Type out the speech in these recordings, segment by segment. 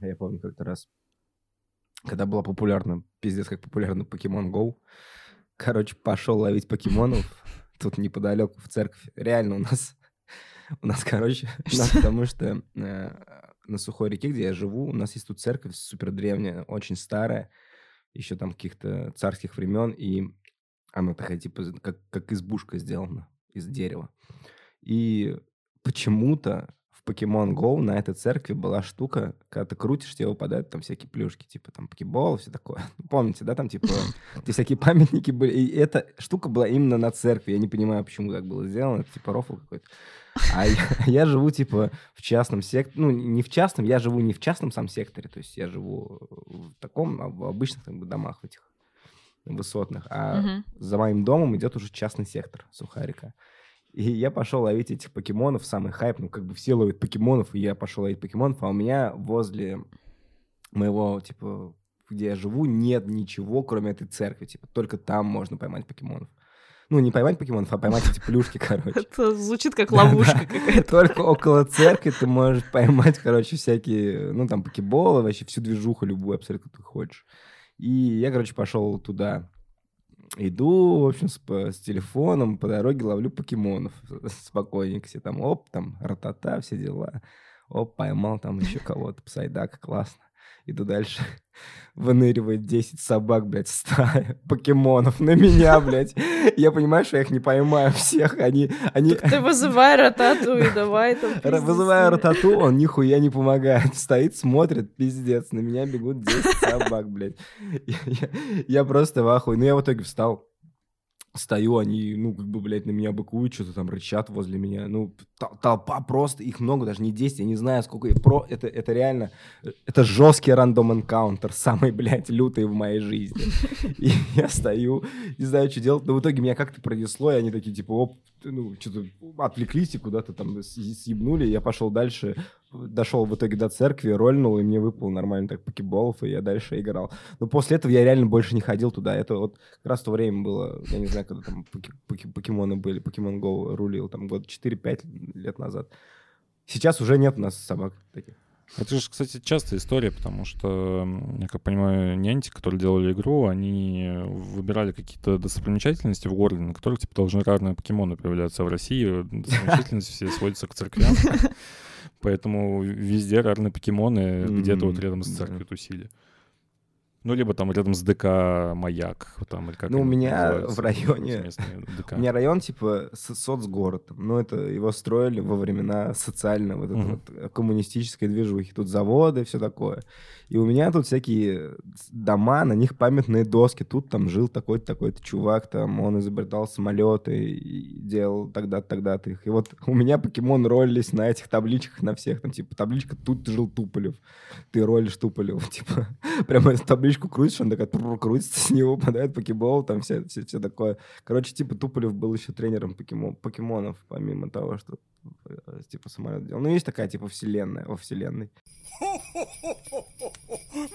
Я помню как-то раз, когда была популярна, пиздец, как популярна Pokemon Go, короче, пошел ловить покемонов тут неподалеку в церковь. Реально у нас, у нас, короче, у нас, потому что э, на Сухой реке, где я живу, у нас есть тут церковь супер древняя, очень старая, еще там каких-то царских времен, и она такая, типа, как, как избушка сделана из дерева. И почему-то в Pokemon Go на этой церкви была штука, когда ты крутишь, тебе выпадают там всякие плюшки, типа там покебол, все такое. Помните, да, там типа всякие памятники были. И эта штука была именно на церкви. Я не понимаю, почему так было сделано. Это типа рофл какой-то. А я, я живу, типа, в частном секторе. Ну, не в частном, я живу не в частном сам секторе. То есть я живу в таком, а в обычных как бы, домах в этих высотных. А Мгм. за моим домом идет уже частный сектор Сухарика. И я пошел ловить этих покемонов, самый хайп, ну, как бы все ловят покемонов, и я пошел ловить покемонов, а у меня возле моего, типа, где я живу, нет ничего, кроме этой церкви, типа, только там можно поймать покемонов. Ну, не поймать покемонов, а поймать эти плюшки, короче. Это звучит как ловушка какая-то. Только около церкви ты можешь поймать, короче, всякие, ну, там, покеболы, вообще всю движуху любую абсолютно ты хочешь. И я, короче, пошел туда. Иду, в общем, с, с телефоном, по дороге ловлю покемонов. Спокойненько себе там, оп, там, ратата, все дела. Оп, поймал там еще кого-то, псайдака, классно. Иду дальше. Выныривает 10 собак, блядь, стая покемонов на меня, блядь. Я понимаю, что я их не поймаю всех. Они, они, Ты вызывай ротату и давай там. Пиздец Вызываю ротату, он нихуя не помогает. Стоит, смотрит, пиздец. На меня бегут 10 собак, блядь. Я, я- я просто в ахуе. Ну, я в итоге встал. Стою, они, ну, как бы, блядь, на меня быкуют, что-то там рычат возле меня. Ну, тол- толпа просто, их много, даже не 10, я не знаю, сколько. их. Про, это, это реально, э, это жесткий рандом энкаунтер, самый, блядь, лютый в моей жизни. И я стою, не знаю, что делать. Но в итоге меня как-то пронесло, и они такие, типа, оп, ну, что-то отвлеклись и куда-то там съебнули. Я пошел дальше, дошел в итоге до церкви, рольнул, и мне выпал нормально так покеболов, и я дальше играл. Но после этого я реально больше не ходил туда. Это вот как раз то время было, я не знаю, когда там покемоны были, покемон Go рулил, там год 4-5 лет назад. Сейчас уже нет у нас собак таких. Это же, кстати, частая история, потому что, я как понимаю, нянти, которые делали игру, они выбирали какие-то достопримечательности в городе, на которых типа должны разные покемоны появляться. А в России достопримечательности все сводятся к церквям. Поэтому везде разные покемоны где-то вот рядом с церковью тусили. Ну, либо там рядом с ДК Маяк, там, или как Ну, у меня в районе-. У меня район, типа, со- соцгород. Ну, это его строили во времена социальной вот Мгм. вот э, коммунистической движухи. Тут заводы, все такое. И у меня тут всякие дома, на них памятные доски. Тут там жил такой-то, такой-то чувак, там он изобретал самолеты и делал тогда-то, тогда-то их. И вот у меня покемон ролились на этих табличках на всех. Там, типа, табличка «Тут жил Туполев». Ты ролишь Туполева. Типа, прямо эту табличку крутишь, он такая крутится, с него попадает покебол, там все, все, все такое. Короче, типа, Туполев был еще тренером покемон, покемонов, помимо того, что э, типа самолет делал. Ну, есть такая, типа, вселенная, во вселенной.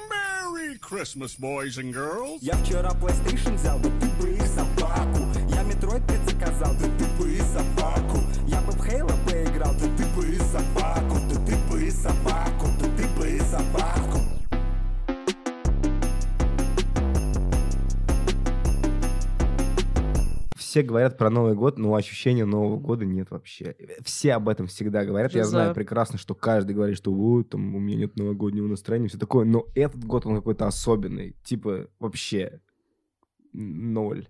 Merry Christmas, boys and girls. Я вчера PlayStation взял, да ты бы и собаку Я Metroid 5 заказал, да ты бы и собаку Я бы в Halo поиграл, да ты бы и собаку Да ты бы и собаку, да ты бы и собаку Все говорят про Новый год, но ощущения Нового года нет вообще. Все об этом всегда говорят. Я знаю прекрасно, что каждый говорит, что вот, там, у меня нет новогоднего настроения, все такое. Но этот год, он какой-то особенный. Типа, вообще ноль.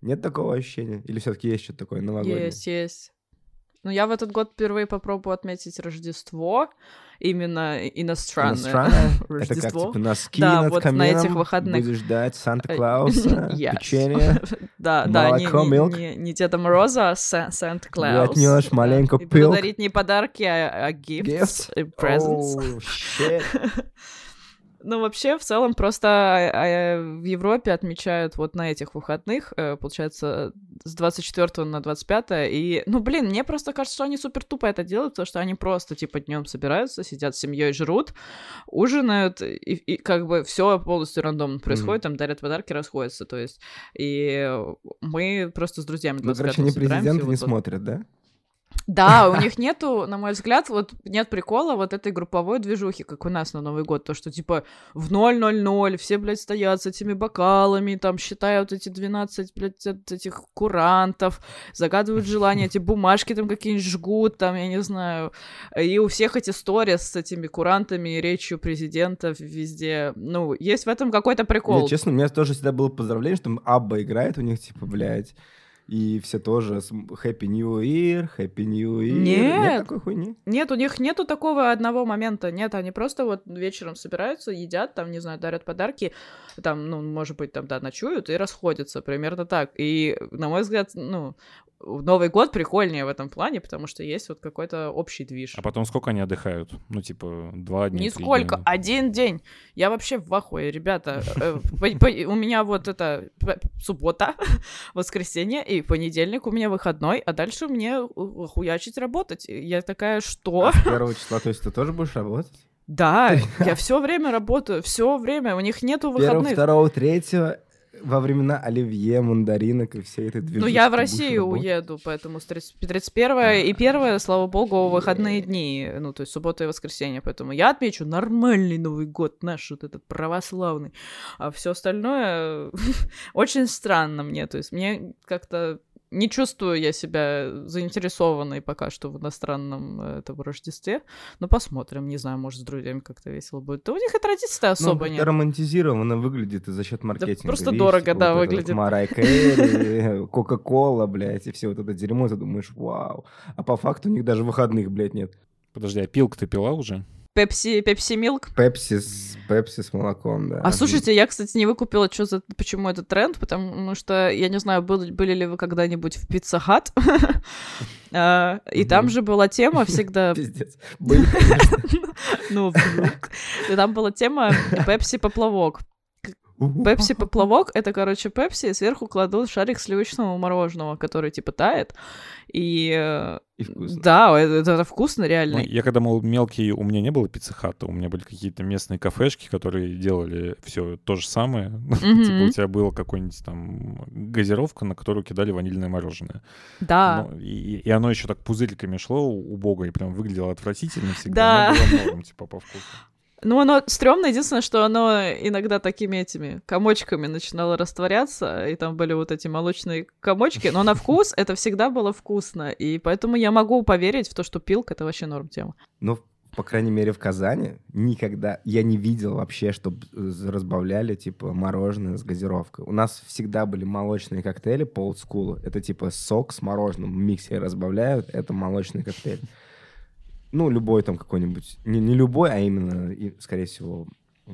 Нет такого ощущения? Или все-таки есть что-то такое новогоднее? Есть, есть. Ну, я в этот год впервые попробую отметить Рождество, именно иностранное Иностранное? Это как, Рождество. типа, носки Да, над вот на камином, этих выходных. будешь ждать Санта Э, yes. печенье, Да, да, не, молоко, не- milk. не- не Деда Мороза, а Са- Санта-Клаус. Глотнешь Да. маленько И пилк. дарить не подарки, а, а gifts, Gifts? и presents. Oh, shit. Ну, вообще, в целом, просто а, а, в Европе отмечают вот на этих выходных, э, получается, с 24 на 25, и, ну, блин, мне просто кажется, что они супер тупо это делают, потому что они просто, типа, днем собираются, сидят с семьей, жрут, ужинают, и, и как бы все полностью рандомно происходит, там дарят подарки, расходятся, то есть, и мы просто с друзьями Ну, 25 короче, они собираемся, президенты не вот- смотрят, да? Да, у них нету, на мой взгляд, вот нет прикола вот этой групповой движухи, как у нас на Новый год, то, что типа в 000 все, блядь, стоят с этими бокалами, там считают эти 12, блядь, этих курантов, загадывают желания, эти бумажки там какие-нибудь жгут, там, я не знаю, и у всех эти истории с этими курантами и речью президента везде, ну, есть в этом какой-то прикол. Нет, честно, у меня тоже всегда было поздравление, что Абба играет у них, типа, блядь, и все тоже с Happy New Year, Happy New Year. Нет. такой хуйни? Нет, у них нету такого одного момента. Нет, они просто вот вечером собираются, едят, там, не знаю, дарят подарки, там, ну, может быть, там, да, ночуют и расходятся. Примерно так. И, на мой взгляд, ну, Новый год прикольнее в этом плане, потому что есть вот какой-то общий движ. А потом сколько они отдыхают? Ну, типа, два дня, Нисколько, дня. один день. Я вообще в ахуе, ребята. Э, У меня вот это суббота, воскресенье и понедельник у меня выходной, а дальше мне э, хуячить работать. Я такая, что? А с первого числа, то есть ты тоже будешь работать? Да, я все время работаю, все время. У них нету Первого, выходных. второго, третьего, во времена оливье, мандаринок и всей этой движухи. Ну, я в Россию уеду, поэтому с 30 31 и 1, слава богу, выходные дни, ну, то есть суббота и воскресенье, поэтому я отмечу нормальный Новый год, наш вот этот православный, а все остальное очень странно мне, то есть мне как-то не чувствую я себя заинтересованной пока что в иностранном э, этом Рождестве, но посмотрим, не знаю, может, с друзьями как-то весело будет. Да у них и традиций-то Ну, особо как-то нет. романтизированно выглядит и за счет маркетинга. просто видишь, дорого, да, вот выглядит. Марай Кэрри, Кока-Кола, блядь, и все вот это дерьмо, ты думаешь, вау. А по факту у них даже выходных, блядь, нет. Подожди, а пилк ты пила уже? Пепси, Пепси Милк. Пепси с, Пепси с молоком, да. А слушайте, я, кстати, не выкупила, что за, почему это тренд, потому что, я не знаю, были, были ли вы когда-нибудь в Пицца Хат, и там же была тема всегда, Пиздец. Ну, вдруг, там была тема Пепси поплавок. У-у. Пепси поплавок — это, короче, пепси, и сверху кладут шарик сливочного мороженого, который, типа, тает, и... э, И вкусно. Да, это, это вкусно, Ну, реально. я когда был мелкий, у меня не было пиццехата, у меня были какие-то местные кафешки, которые делали все то же самое. Типа у тебя была какой-нибудь там газировка, на которую кидали ванильное мороженое. Да. Ну, и, и оно еще так пузырьками шло убого и прям выглядело отвратительно всегда. Да. но было норм, типа по вкусу. Ну, оно стрёмное, единственное, что оно иногда такими этими комочками начинало растворяться, и там были вот эти молочные комочки, но на вкус это всегда было вкусно, и поэтому я могу поверить в то, что пилк — это вообще норм тема. Ну, по крайней мере, в Казани никогда я не видел вообще, чтобы разбавляли, типа, мороженое с газировкой. У нас всегда были молочные коктейли по олдскулу. Это, типа, сок с мороженым в миксере разбавляют. Это молочный коктейль. Ну, любой там какой-нибудь. Не, не любой, а именно, и, скорее всего,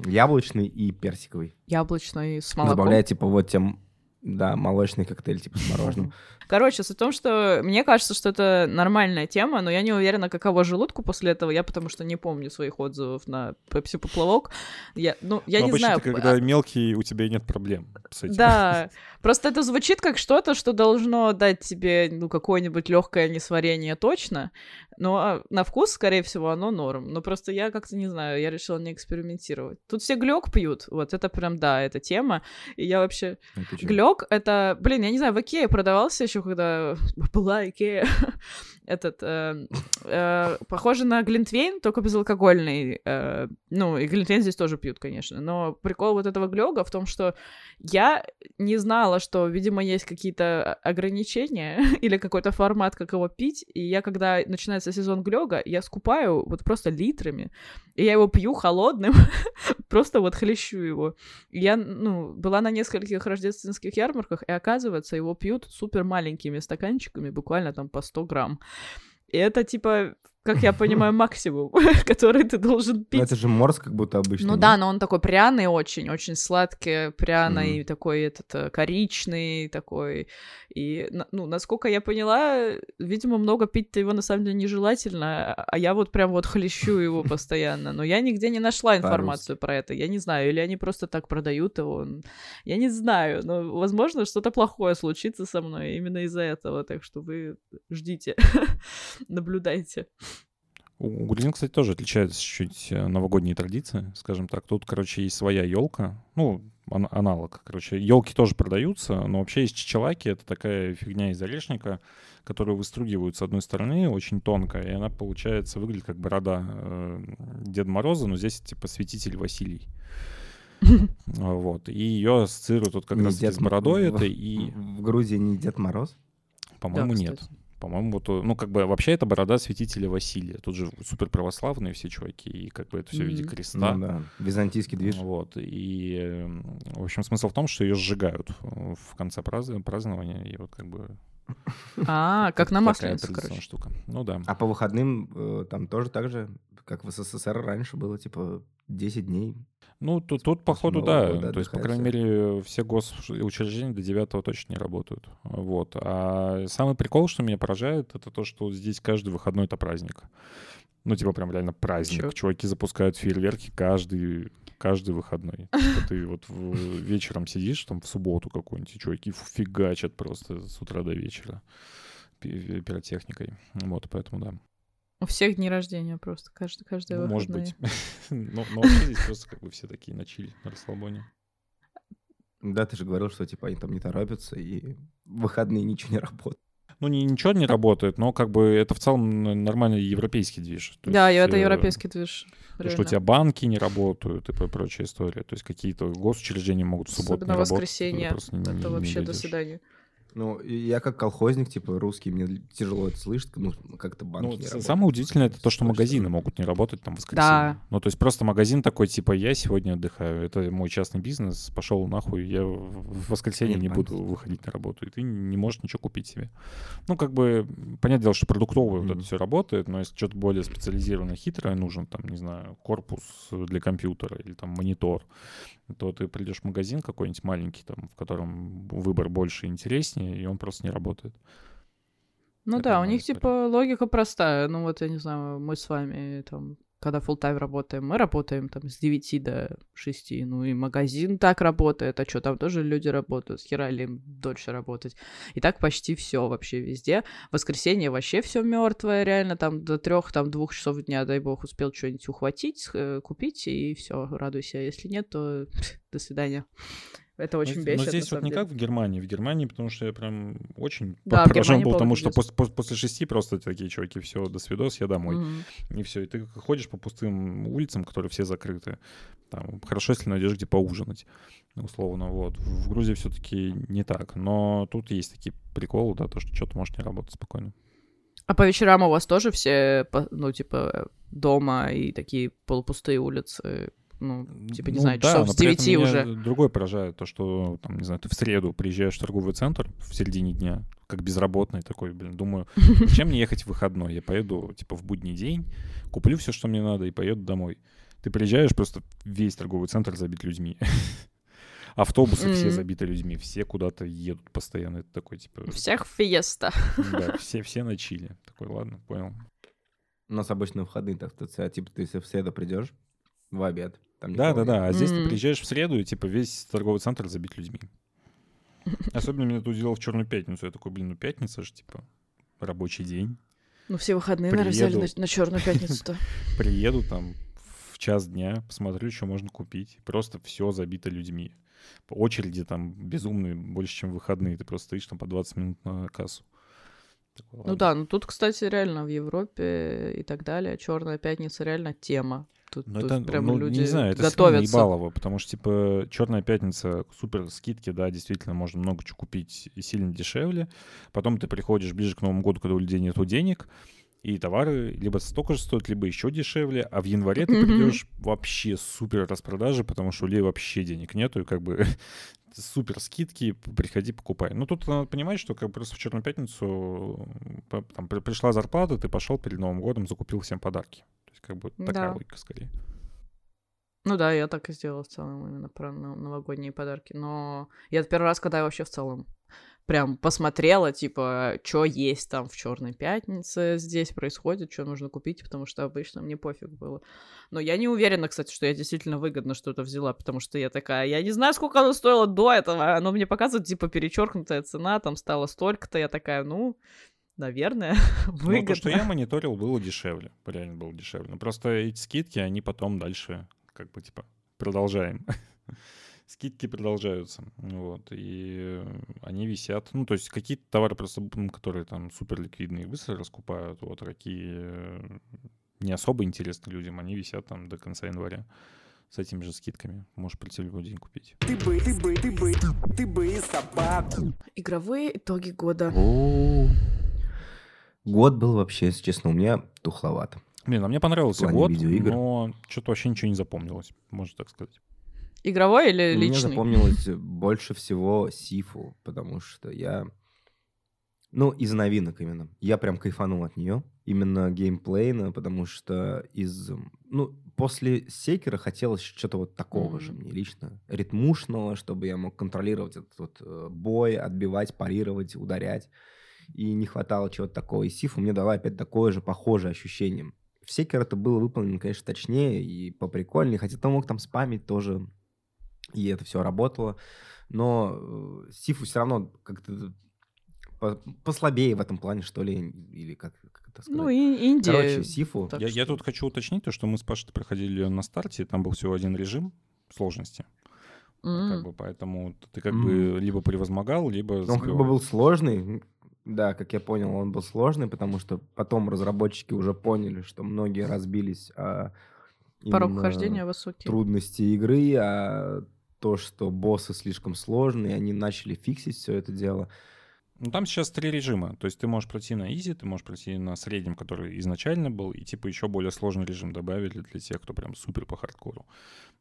яблочный и персиковый. Яблочный с молоком. Разбавляют, типа, вот тем, да, молочный коктейль, типа, с мороженым. Короче, суть в том, что мне кажется, что это нормальная тема, но я не уверена, каково желудку после этого. Я потому что не помню своих отзывов на Пепси поплавок. Я, ну, я Ну, не обычно знаю. ты, когда мелкий, у тебя нет проблем с этим. Да, просто это звучит как что-то, что должно дать тебе ну какое-нибудь легкое несварение точно, но на вкус, скорее всего, оно норм. Но просто я как-то не знаю, я решила не экспериментировать. Тут все глек пьют, вот это прям да, это тема. И я вообще? Глек это, блин, я не знаю, в Икее продавался еще, когда была Икея. Этот, э, э, похоже на глинтвейн, только безалкогольный. Э, ну, и глинтвейн здесь тоже пьют, конечно. Но прикол вот этого глёга в том, что я не знала, что, видимо, есть какие-то ограничения или какой-то формат, как его пить. И я, когда начинается сезон глёга, я скупаю вот просто литрами. И я его пью холодным, просто вот хлещу его. Я, ну, была на нескольких рождественских ярмарках, и оказывается, его пьют супер маленькими стаканчиками, буквально там по 100 грамм. И это, типа, как я понимаю, максимум, который ты должен Ну, пить. это же морс, как будто обычно. Ну нет? да, но он такой пряный очень, очень сладкий, пряный, Мгм. такой этот э, коричный такой. И, ну, насколько я поняла, видимо, много пить-то его на самом деле нежелательно, а- а я вот прям вот хлещу его постоянно. Но я нигде не нашла информацию про это. Я не знаю, или они просто так продают его. Я не знаю, но, возможно, что-то плохое случится со мной именно из-за этого. Так что вы ждите, наблюдайте. У грузин, кстати, тоже отличаются чуть э, новогодние традиции, скажем так. Тут, короче, есть своя елка, ну, ан- аналог. Короче, елки тоже продаются, но вообще есть чичалаки, это такая фигня из орешника, которую выстругивают с одной стороны, очень тонкая, и она, получается, выглядит как борода э, Деда Мороза, но здесь типа святитель Василий. А, Вот. И ее ассоциируют вот как раз Дед с бородой в- этой, и, В Грузии не Дед Мороз? по-моему, нет. По-моему, вот, э, ну, как бы, вообще это борода святителя Василия. Тут же супер православные все чуваки, и как бы это все в виде креста. Ну да, византийский движ. Вот. И, э, в общем, смысл в том, что ее сжигают э, в конце празд- празднования. И вот как бы... А, как на традиционная короче. штука. Ну да. А по выходным там тоже так же, как в СССР раньше было, типа 10 дней. Ну, тут, тут походу, да. года То есть, по крайней мере, все госучреждения до 9 точно не работают. Вот. А самый прикол, что меня поражает, это то, что здесь каждый выходной — это праздник. Ну, типа, прям реально праздник. Чё? Чуваки запускают фейерверки каждый, каждый выходной. Типа ты вот в- вечером сидишь, там, в субботу какую-нибудь, и чуваки фигачат просто с утра до вечера пи- пиротехникой. Вот, поэтому да. У всех дни рождения просто, каждый, каждый Ну, может быть. Но но вообще здесь просто как бы все такие на чили, на расслабоне. Да, ты же говорил, что типа они там не торопятся, и в выходные ничего не работает. Ну, ни- ничего не работает, но как бы это в целом нормальный европейский движ. То Да, есть, это э, европейский движ. То, что у тебя банки не работают и про- прочая история. То есть какие-то госучреждения могут в субботу Особенно не работать. воскресенье. не- не- Это не вообще до дойдёшь. свидания. Ну, я как колхозник, типа русский, мне тяжело это слышать, ну, как-то банки Ну, не с- работают. самое удивительное это то, что магазины могут не работать там в воскресенье. Да. Ну, то есть просто магазин такой, типа, я сегодня отдыхаю, это мой частный бизнес, пошел нахуй, я в воскресенье Нет не банки. буду выходить на работу, и ты не можешь ничего купить себе. Ну, как бы, понятное дело, что продуктовое вот Мгм. это все работает, но если что-то более специализированное, хитрое нужен, там, не знаю, корпус для компьютера или там монитор, то ты придешь в магазин какой-нибудь маленький, там, в котором выбор больше и интереснее, и он просто не работает. Ну Это да, у них история. типа логика простая. Ну вот, я не знаю, мы с вами там, когда full тайм работаем, мы работаем там с 9 до 6. Ну и магазин так работает, а что, там тоже люди работают, хера ли им дольше работать. И так почти все вообще везде. В воскресенье вообще все мертвое, реально, там до трех, там двух часов дня, дай бог, успел что-нибудь ухватить, э, купить, и все, радуйся. Если нет, то до свидания. Это очень но, бесит. но здесь вот не деле. как в Германии. В Германии, потому что я прям очень Да, поражен был тому, что пиздец. пос- пос- после шести просто такие чуваки, все, до свидос, я домой. Мгм. И все. И ты ходишь по пустым улицам, которые все закрыты. Там, хорошо, если найдешь где поужинать, условно. Вот. В Грузии все-таки не так. Но тут есть такие приколы, да, то, что что-то может не работать спокойно. А по вечерам у вас тоже все, ну, типа, дома и такие полупустые улицы? Ну, типа, не Ну знаю, да, часов с при этом 9 меня уже. Другое поражает, то, что, там, не знаю, ты в среду приезжаешь в торговый центр в середине дня, как безработный такой, блин, думаю, зачем мне ехать в выходной? Я поеду, типа, в будний день, куплю все, что мне надо, и поеду домой. Ты приезжаешь, просто весь торговый центр забит людьми. Автобусы все Мгм. забиты людьми, все куда-то едут постоянно. Это такой, типа, У всех фиеста. да, все, все на чили. Такой, ладно, понял. У нас обычно выходные так, то есть, типа, ты если в среду придешь в обед, там Да, да, нет. да. А здесь ты Мгм. приезжаешь в среду, и типа весь торговый центр забит людьми. Особенно меня это удивило в Черную пятницу. Я такой, блин, ну пятница же, типа, рабочий день. Ну, все выходные, наверное, взяли Приеду. на, черную пятницу-то. Приеду там в час дня, посмотрю, что можно купить. Просто все забито людьми. По очереди там безумные, больше, чем в выходные. Ты просто стоишь там по 20 минут на кассу. Такой, Ну да, ну тут, кстати, реально в Европе и так далее, черная пятница реально тема. Тут, Ну, это, прям ну, люди не знаю, это готовятся. ебалово, потому что, типа, Черная пятница, супер скидки, да, действительно, можно много чего купить и сильно дешевле. Потом ты приходишь ближе к Новому году, когда у людей нету денег, и товары либо столько же стоят, либо еще дешевле, а в январе ты придешь вообще супер распродажи, потому что у людей вообще денег нету, и как бы супер скидки, приходи, покупай. Ну, тут надо понимать, что как бы просто в Черную пятницу там, при- пришла зарплата, ты пошел перед Новым годом, закупил всем подарки. Как бы такая Да. логика скорее. Ну да, я так и сделала в целом именно про но- новогодние подарки. Но я первый раз, когда я вообще в целом прям посмотрела, типа, что есть там в Черной пятнице здесь происходит, что нужно купить, потому что обычно мне пофиг было. Но я не уверена, кстати, что я действительно выгодно что-то взяла, потому что я такая, я не знаю, сколько оно стоило до этого, оно мне показывает, типа, перечеркнутая цена, там стало столько-то, я такая, ну, наверное, Ну, выгодно. то, что я мониторил, было дешевле. Реально было дешевле. Но просто эти скидки, они потом дальше, как бы, типа, продолжаем. Скидки продолжаются. Вот. И они висят. Ну, то есть какие-то товары просто, которые там супер ликвидные, быстро раскупают. Вот а какие э, не особо интересны людям, они висят там до конца января с этими же скидками. Можешь прийти в любой день купить. Ты бы, ты бы, ты бы, ты бы собаку. Игровые итоги года. О, Год был вообще, если честно, у меня тухловато. Блин, а мне понравился год, видеоигр. но что-то вообще ничего не запомнилось, можно так сказать. Игровой или Мне личный? запомнилось больше всего Сифу, потому что я... Ну, из новинок именно. Я прям кайфанул от нее. Именно геймплейно, потому что из... Ну, после Секера хотелось что-то вот такого Мгм. же мне лично. Ритмушного, чтобы я мог контролировать этот вот э, бой, отбивать, парировать, ударять. И не хватало чего-то такого. И Сифу мне дала опять такое же похожее ощущение. В Секер это было выполнено, конечно, точнее и поприкольнее. Хотя ты мог там спамить тоже и это все работало. Но э, Сифу все равно как-то по- послабее в этом плане, что ли, или как, как это сказать. Ну, и Индия. Короче, Сифу... Я, я что- тут хочу уточнить то, что мы с Пашей проходили на старте, там был всего один режим сложности. М. Как бы, поэтому ты как М. бы либо превозмогал, либо Он как бы был сложный. Да, как я понял, он был сложный, потому что потом разработчики уже поняли, что многие разбились о Порог именно хождения высокий. трудности игры, а то, что боссы слишком сложные, они начали фиксить все это дело. Ну, там сейчас три режима. То есть ты можешь пройти на изи, ты можешь пройти на среднем, который изначально был, и типа еще более сложный режим добавили для тех, кто прям супер по хардкору.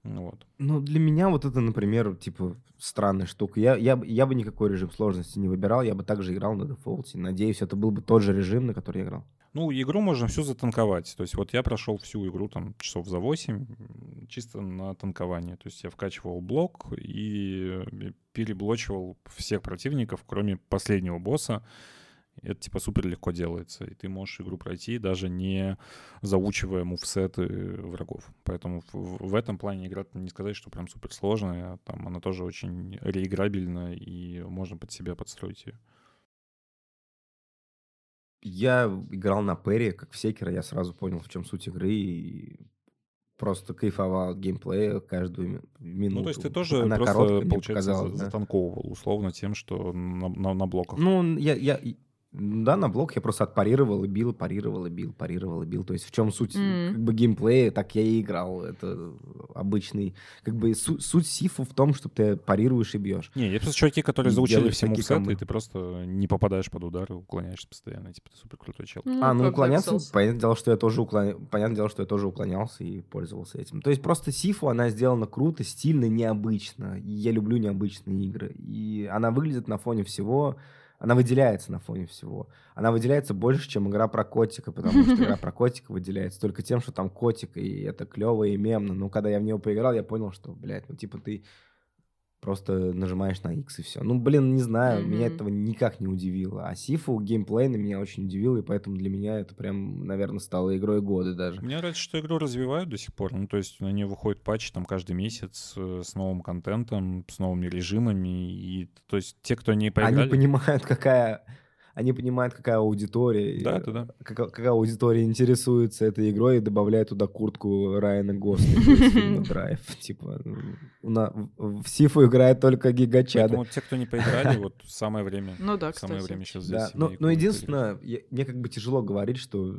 Ну, вот. Ну, для меня вот это, например, типа, странная штука. Я, я, я бы никакой режим сложности не выбирал, я бы также играл на дефолте. Надеюсь, это был бы тот же режим, на который я играл. Ну, игру можно всю затанковать. То есть вот я прошел всю игру там часов за 8 м, чисто на танкование. То есть я вкачивал блок и э, переблочивал всех противников, кроме последнего босса. Это типа супер легко делается. И ты можешь игру пройти, даже не заучивая мувсеты врагов. Поэтому в, в этом плане игра не сказать, что прям супер сложная. Там она тоже очень реиграбельна, и можно под себя подстроить ее. Я играл на Перри, как в Секера, я сразу понял, в чем суть игры, и просто кайфовал от геймплея каждую ми- минуту. Ну, то есть ты тоже Она просто, короткая, получается, да. затанковывал условно тем, что на, на- на блоках. Ну, я, я, да, на блок я просто отпарировал и бил, парировал и бил, парировал и бил. То есть в чем суть Мгм. как бы геймплея, так я и играл. Это обычный... Как бы су- суть сифу в том, что ты парируешь и бьешь. Не, есть просто чуваки, которые заучили все мувсеты, и ты просто не попадаешь под удар и уклоняешься постоянно. Типа ты супер крутой чел. а, ну как Dark уклоняться, понятное дело, что я тоже уклоня... понятное дело, что я тоже уклонялся и пользовался этим. То есть просто Сифу, она сделана круто, стильно, необычно. Я люблю необычные игры. И она выглядит на фоне всего, она выделяется на фоне всего. Она выделяется больше, чем игра про котика, потому что игра про котика выделяется только тем, что там котик, и это клево и мемно. Но когда я в него поиграл, я понял, что, блядь, ну типа ты просто нажимаешь на X и все. Ну, блин, не знаю, меня Мгм. этого никак не удивило. А Сифу геймплей на меня очень удивил, и поэтому для меня это прям, наверное, стало игрой года даже. Мне нравится, что игру развивают до сих пор. Ну, то есть на нее выходит патч там каждый месяц э, с новым контентом, с новыми режимами. И, то есть те, кто не поиграли... Они понимают, какая... Они понимают, какая аудитория, Да, да, да. какая, какая аудитория интересуется этой игрой и добавляет туда куртку Райана Гослинга из фильма «Драйв». Типа, у на- в Сифу играет только гигачады. Поэтому те, кто не поиграли, вот самое время. Ну да, Самое время сейчас и но поиграть. единственное, мне как бы тяжело говорить, что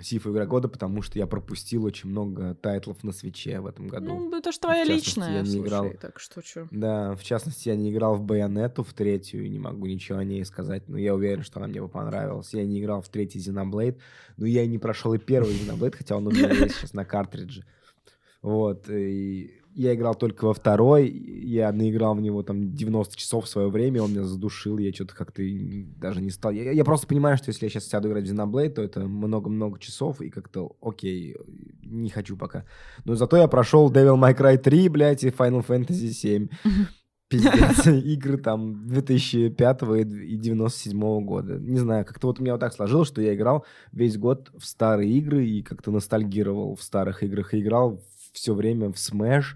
Сифа игра года, потому что я пропустил очень много тайтлов на свече в этом году. Ну, это же твоя личная, я не слушай, играл. так что чё. Да, в частности, я не играл в Байонету в третью, не могу ничего о ней сказать, но я уверен, что она мне бы понравилась. Я не играл в третий Xenoblade, но я и не прошел и первый Xenoblade, хотя он у меня есть сейчас на картридже. Вот, и я играл только во второй, я наиграл в него там 90 часов в свое время, он меня задушил, я что-то как-то даже не стал. Я, я просто понимаю, что если я сейчас сяду играть в Xenoblade, то это много-много часов, и как-то окей, не хочу пока. Но зато я прошел Devil May Cry 3, блядь, и Final Fantasy 7. Пиздец, игры там 2005 и 97 года. Не знаю, как-то вот у меня вот так сложилось, что я играл весь год в старые игры и как-то ностальгировал в старых играх. И играл все время в Smash,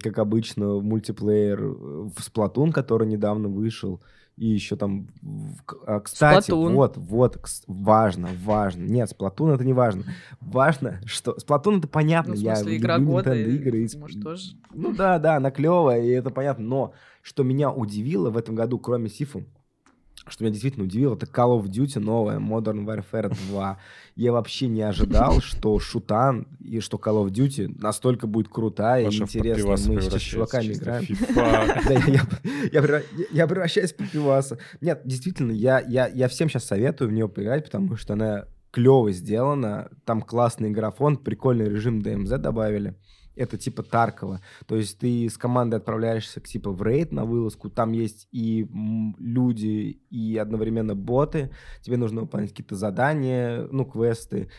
как обычно, в мультиплеер, э, в Splatoon, который недавно вышел. И еще там... а, Кстати, Splatoon. вот, вот, важно, важно. Нет, Сплатун это не важно. Важно, что... Сплатун это понятно. Ну, в я смысле, игра люблю года, Nintendo игры. и может, тоже. Ну да, да, она клевая, и это понятно. Но что меня удивило в этом году, кроме Сифу, что меня действительно удивило, это Call of Duty новая, Modern Warfare 2. Я вообще не ожидал, что шутан и что Call of Duty настолько будет крутая и Паша интересная. Мы сейчас с чуваками играем. Я, я, я превра- я превращаюсь в пипиваса. Нет, действительно, я всем сейчас советую в нее поиграть, потому что она клево сделана. Там классный графон, прикольный режим DMZ добавили. Это типа Таркова. То есть ты с командой отправляешься к, типа в рейд на вылазку. Там есть и люди, и одновременно боты. Тебе нужно выполнять какие-то задания, ну, квесты.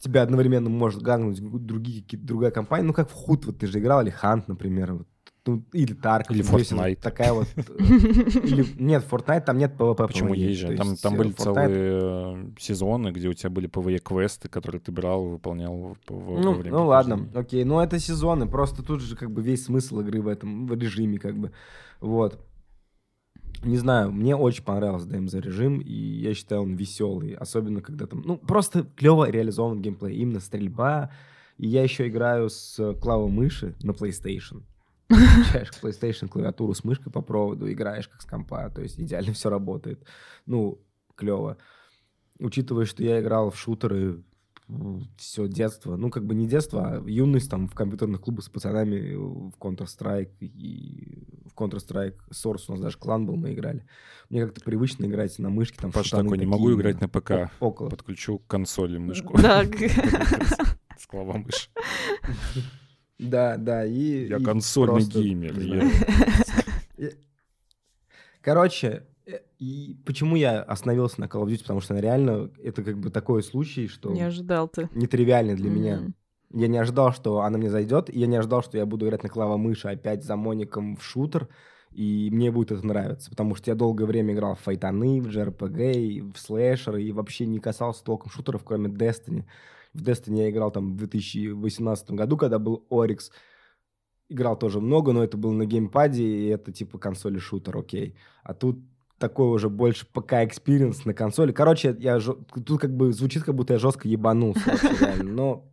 Тебя одновременно может гануть другие, другая компания. Ну, как в Худ, вот ты же играл, или Хант, например. Вот. Ну, или Тарк. Или Fortnite. Такая вот... э, или- Нет, Fortnite там нет PvP. Почему есть же? Там, э, были целые э, сезоны, где у тебя были ПВЕ-квесты, которые ты брал, выполнял в- Ну, время ну ладно, окей. Ну, это сезоны. Просто тут же как бы весь смысл игры в этом в режиме, как бы. Вот. Не знаю, мне очень понравился DMZ режим, и я считаю, он веселый. Особенно, когда там... Ну, просто клево реализован геймплей. Именно стрельба. И я еще играю с клавой мыши на PlayStation. Включаешь к PlayStation клавиатуру с мышкой по проводу, играешь как с компа. То есть идеально все работает. Ну, клево. Учитывая, что я играл в шутеры все детство, ну, как бы не детство, а юность там в компьютерных клубах с пацанами в Counter-Strike и в Counter-Strike Source у нас даже клан был, мы играли. Мне как-то привычно играть на мышке, там Паша такой, не могу играть на ПК. около. Подключу к консоли мышку. Да, С клавомышь. Да, да, и... Я и консольный просто, геймер. я-. Короче, э, и почему я остановился на Call of Duty, потому что она реально, это как бы такой случай, что не ожидал ты. нетривиальный для меня. М. Я не ожидал, что она мне зайдет, и я не ожидал, что я буду играть на клавомыши опять за Моником в шутер, и мне будет это нравиться, потому что я долгое время играл в файтинги, в JRPG, в слэшеры, и вообще не касался толком шутеров, кроме Destiny. В Destiny я играл там в 2018 году, когда был Oryx. Играл тоже много, но это было на геймпаде, и это типа консоли шутер, окей. А тут такой уже больше ПК-experience на консоли. Короче, я тут как бы звучит, как будто я жестко ебанулся реально. Но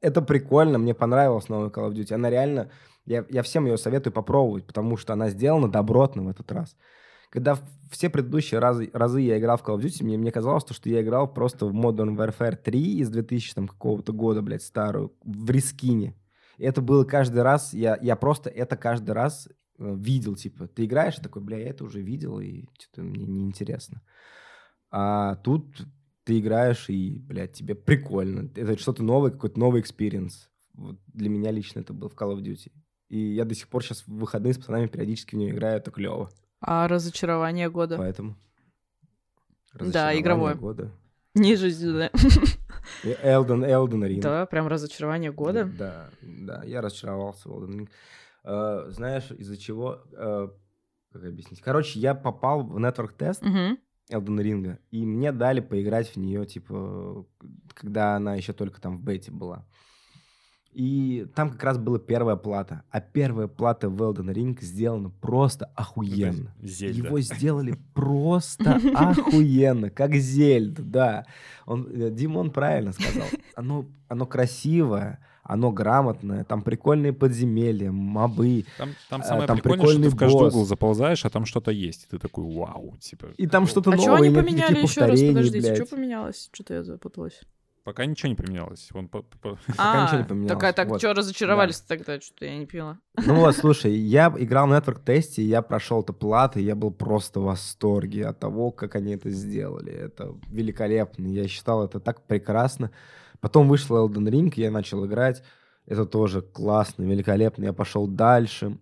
это прикольно, мне понравилась новая Call of Duty. Она реально... Я, я всем ее советую попробовать, потому что она сделана добротно в этот раз. Когда все предыдущие разы, разы я играл в Call of Duty, мне, мне казалось, то, что я играл просто в Modern Warfare 3 из 2000 там, какого-то года, блядь, старую, в reskin е. Это было каждый раз, я, я просто это каждый раз э, видел, типа, ты играешь, такой, бля, я это уже видел, и что-то мне неинтересно. А тут ты играешь, и, блядь, тебе прикольно. Это что-то новое, какой-то новый experience. Вот для меня лично это был в Call of Duty. И я до сих пор сейчас в выходные с пацанами периодически в нее играю, это клево. А разочарование года? Поэтому... Да, игровое. года. Ниже сюда. И Элден, Элден Ринг. Да, прям разочарование года. Да, да, я разочаровался в Elden Ring. Э, знаешь, из-за чего... э, как объяснить? Короче, я попал в нетворк-тест Мгм. Elden Ring, и мне дали поиграть в нее, типа, когда она еще только там в бете была. И там как раз была первая плата. А первая плата в Elden Ring сделана просто охуенно. Зельда. Его сделали просто охуенно, как Зельд, да. Он, э, Димон правильно сказал. Оно, оно красивое, оно грамотное, там прикольные подземелья, мобы. Там, там А, самое там прикольное, что ты прикольный в каждый босс. угол заползаешь, а там что-то есть. И ты такой, вау, типа. И там что-то А что новое, они нет поменяли еще раз? Подождите, блядь. что поменялось? Что-то я запуталась. Пока ничего не поменялось. Вон по- по- Пока ничего не А, поменялось. Так, а так Вот. что разочаровались тогда? Что-то я не поняла. Ну вот, слушай, я играл в Network тесте, я прошел это платы, я был просто в восторге от того, как они это сделали. Это великолепно. Я считал это так прекрасно. Потом вышел Elden Ring, я начал играть. Это тоже классно, великолепно. Я пошел дальше.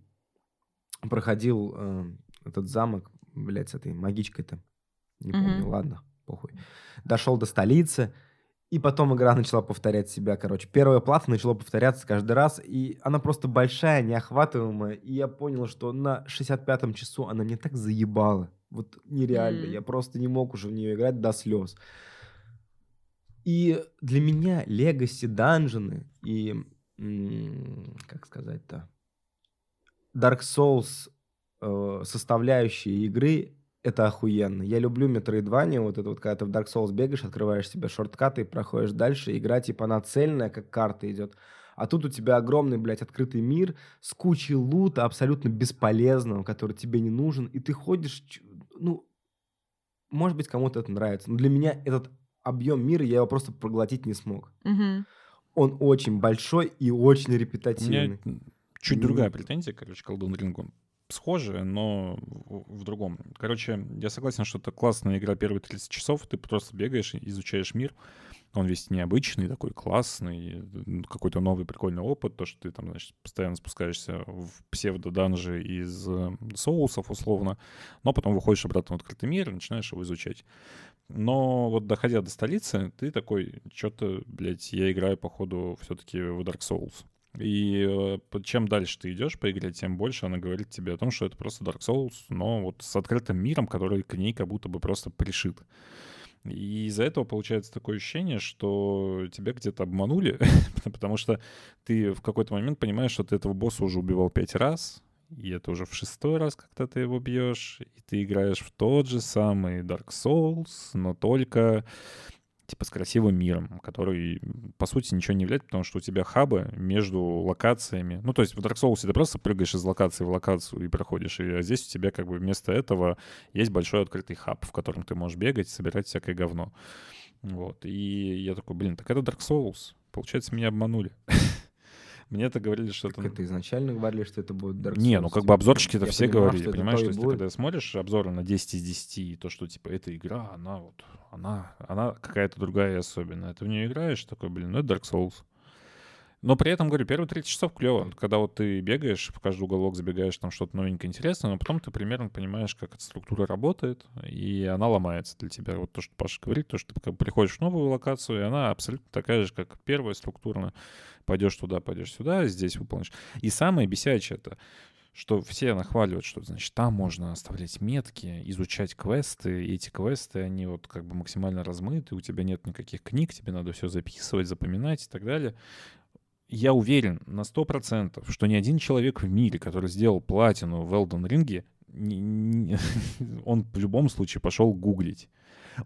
Проходил э, этот замок, блядь, с этой магичкой-то. Не помню, Мгм. ладно, похуй. Дошел до столицы. И потом игра начала повторять себя, короче. Первая плата начала повторяться каждый раз, и она просто большая, неохватываемая. И я понял, что на 65-м часу она мне так заебала. Вот нереально. М. Я просто не мог уже в нее играть до слез. И для меня Legacy данжены и, как сказать-то, Dark Souls э, составляющие игры — это охуенно. Я люблю Metroidvania, вот это вот, когда ты в Dark Souls бегаешь, открываешь себе шорткаты и проходишь дальше. Игра, типа, она цельная, как карта идет. А тут у тебя огромный, блядь, открытый мир с кучей лута абсолютно бесполезного, который тебе не нужен, и ты ходишь, ну, может быть, кому-то это нравится, но для меня этот объем мира, я его просто проглотить не смог. Мгм. Он очень большой и очень У меня репетативный. чуть другая претензия, короче, к Elden Ring. Схожая, но в другом. Короче, я согласен, что это классная игра первые 30 часов. Ты просто бегаешь, изучаешь мир. Он весь необычный, такой классный, какой-то новый прикольный опыт. То, что ты там, значит, постоянно спускаешься в псевдо-данжи из э, соусов, условно. Но потом выходишь обратно в открытый мир и начинаешь его изучать. Но вот доходя до столицы, ты такой, что-то, блядь, я играю, походу, все-таки в Dark Souls. И э, чем дальше ты идешь по игре, тем больше она говорит тебе о том, что это просто Dark Souls, но вот с открытым миром, который к ней как будто бы просто пришит. И из-за этого получается такое ощущение, что тебя где-то обманули, потому что ты в какой-то момент понимаешь, что ты этого босса уже убивал пять раз, и это уже в шестой раз, когда ты его бьешь, и ты играешь в тот же самый Dark Souls, но только типа с красивым миром, который, по сути, ничего не является, потому что у тебя хабы между локациями. Ну, то есть в Dark Souls ты просто прыгаешь из локации в локацию и проходишь, и а здесь у тебя как бы вместо этого есть большой открытый хаб, в котором ты можешь бегать, собирать всякое говно. Вот. И я такой, блин, так это Dark Souls. Получается, меня обманули. Мне это говорили, что Так это... это изначально говорили, что это будет Dark Не, Souls, ну как типа, бы обзорчики-то я все понимал, говорили, что это понимаешь, то то есть ты когда смотришь обзоры на 10 из 10, и то, что типа эта игра, она вот, она, она какая-то другая и особенная. Ты в нее играешь, такой, блин, ну это Dark Souls. Но при этом, говорю, первые 30 часов клево. Когда вот ты бегаешь, в каждый уголок забегаешь, там что-то новенькое интересное, но потом ты примерно понимаешь, как эта структура работает, и она ломается для тебя. Вот то, что Паша говорит, то, что ты приходишь в новую локацию, и она абсолютно такая же, как первая структурно. Пойдешь туда, пойдешь сюда, здесь выполнишь. И самое бесячее это, что все нахваливают, что, значит, там можно оставлять метки, изучать квесты, и эти квесты, они вот как бы максимально размыты, у тебя нет никаких книг, тебе надо все записывать, запоминать и так далее. Я уверен на 100%, что ни один человек в мире, который сделал платину в Elden Ring, не- не- он в любом случае пошел гуглить.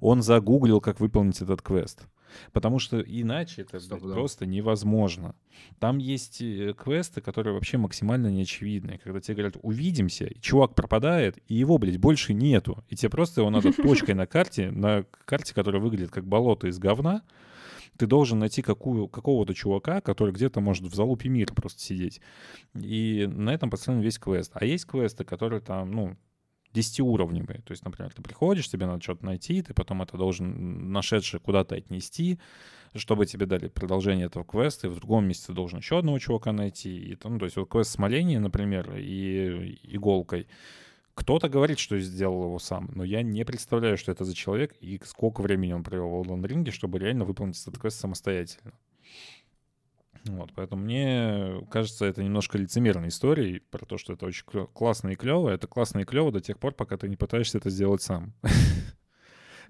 Он загуглил, как выполнить этот квест. Потому что иначе это блядь, Стопудово. просто невозможно. Там есть э, квесты, которые вообще максимально неочевидные. Когда тебе говорят «увидимся», и чувак пропадает, и его, блядь, больше нету. И тебе просто его надо точкой на карте, на карте, которая выглядит как болото из говна, ты должен найти какую, какого-то чувака, который где-то может в залупе мира просто сидеть. И на этом построен весь квест. А есть квесты, которые там, ну, 10-уровневые. То есть, например, ты приходишь, тебе надо что-то найти, ты потом это должен нашедший куда-то отнести, чтобы тебе дали продолжение этого квеста, и в другом месте ты должен еще одного чувака найти. И, там, то есть вот квест с молением, например, и иголкой. Кто-то говорит, что сделал его сам, но я не представляю, что это за человек и сколько времени он провел в Ring, чтобы реально выполнить этот квест самостоятельно. Вот, поэтому мне кажется, это немножко лицемерной историей про то, что это очень классно и клево. Это классно и клево до тех пор, пока ты не пытаешься это сделать сам.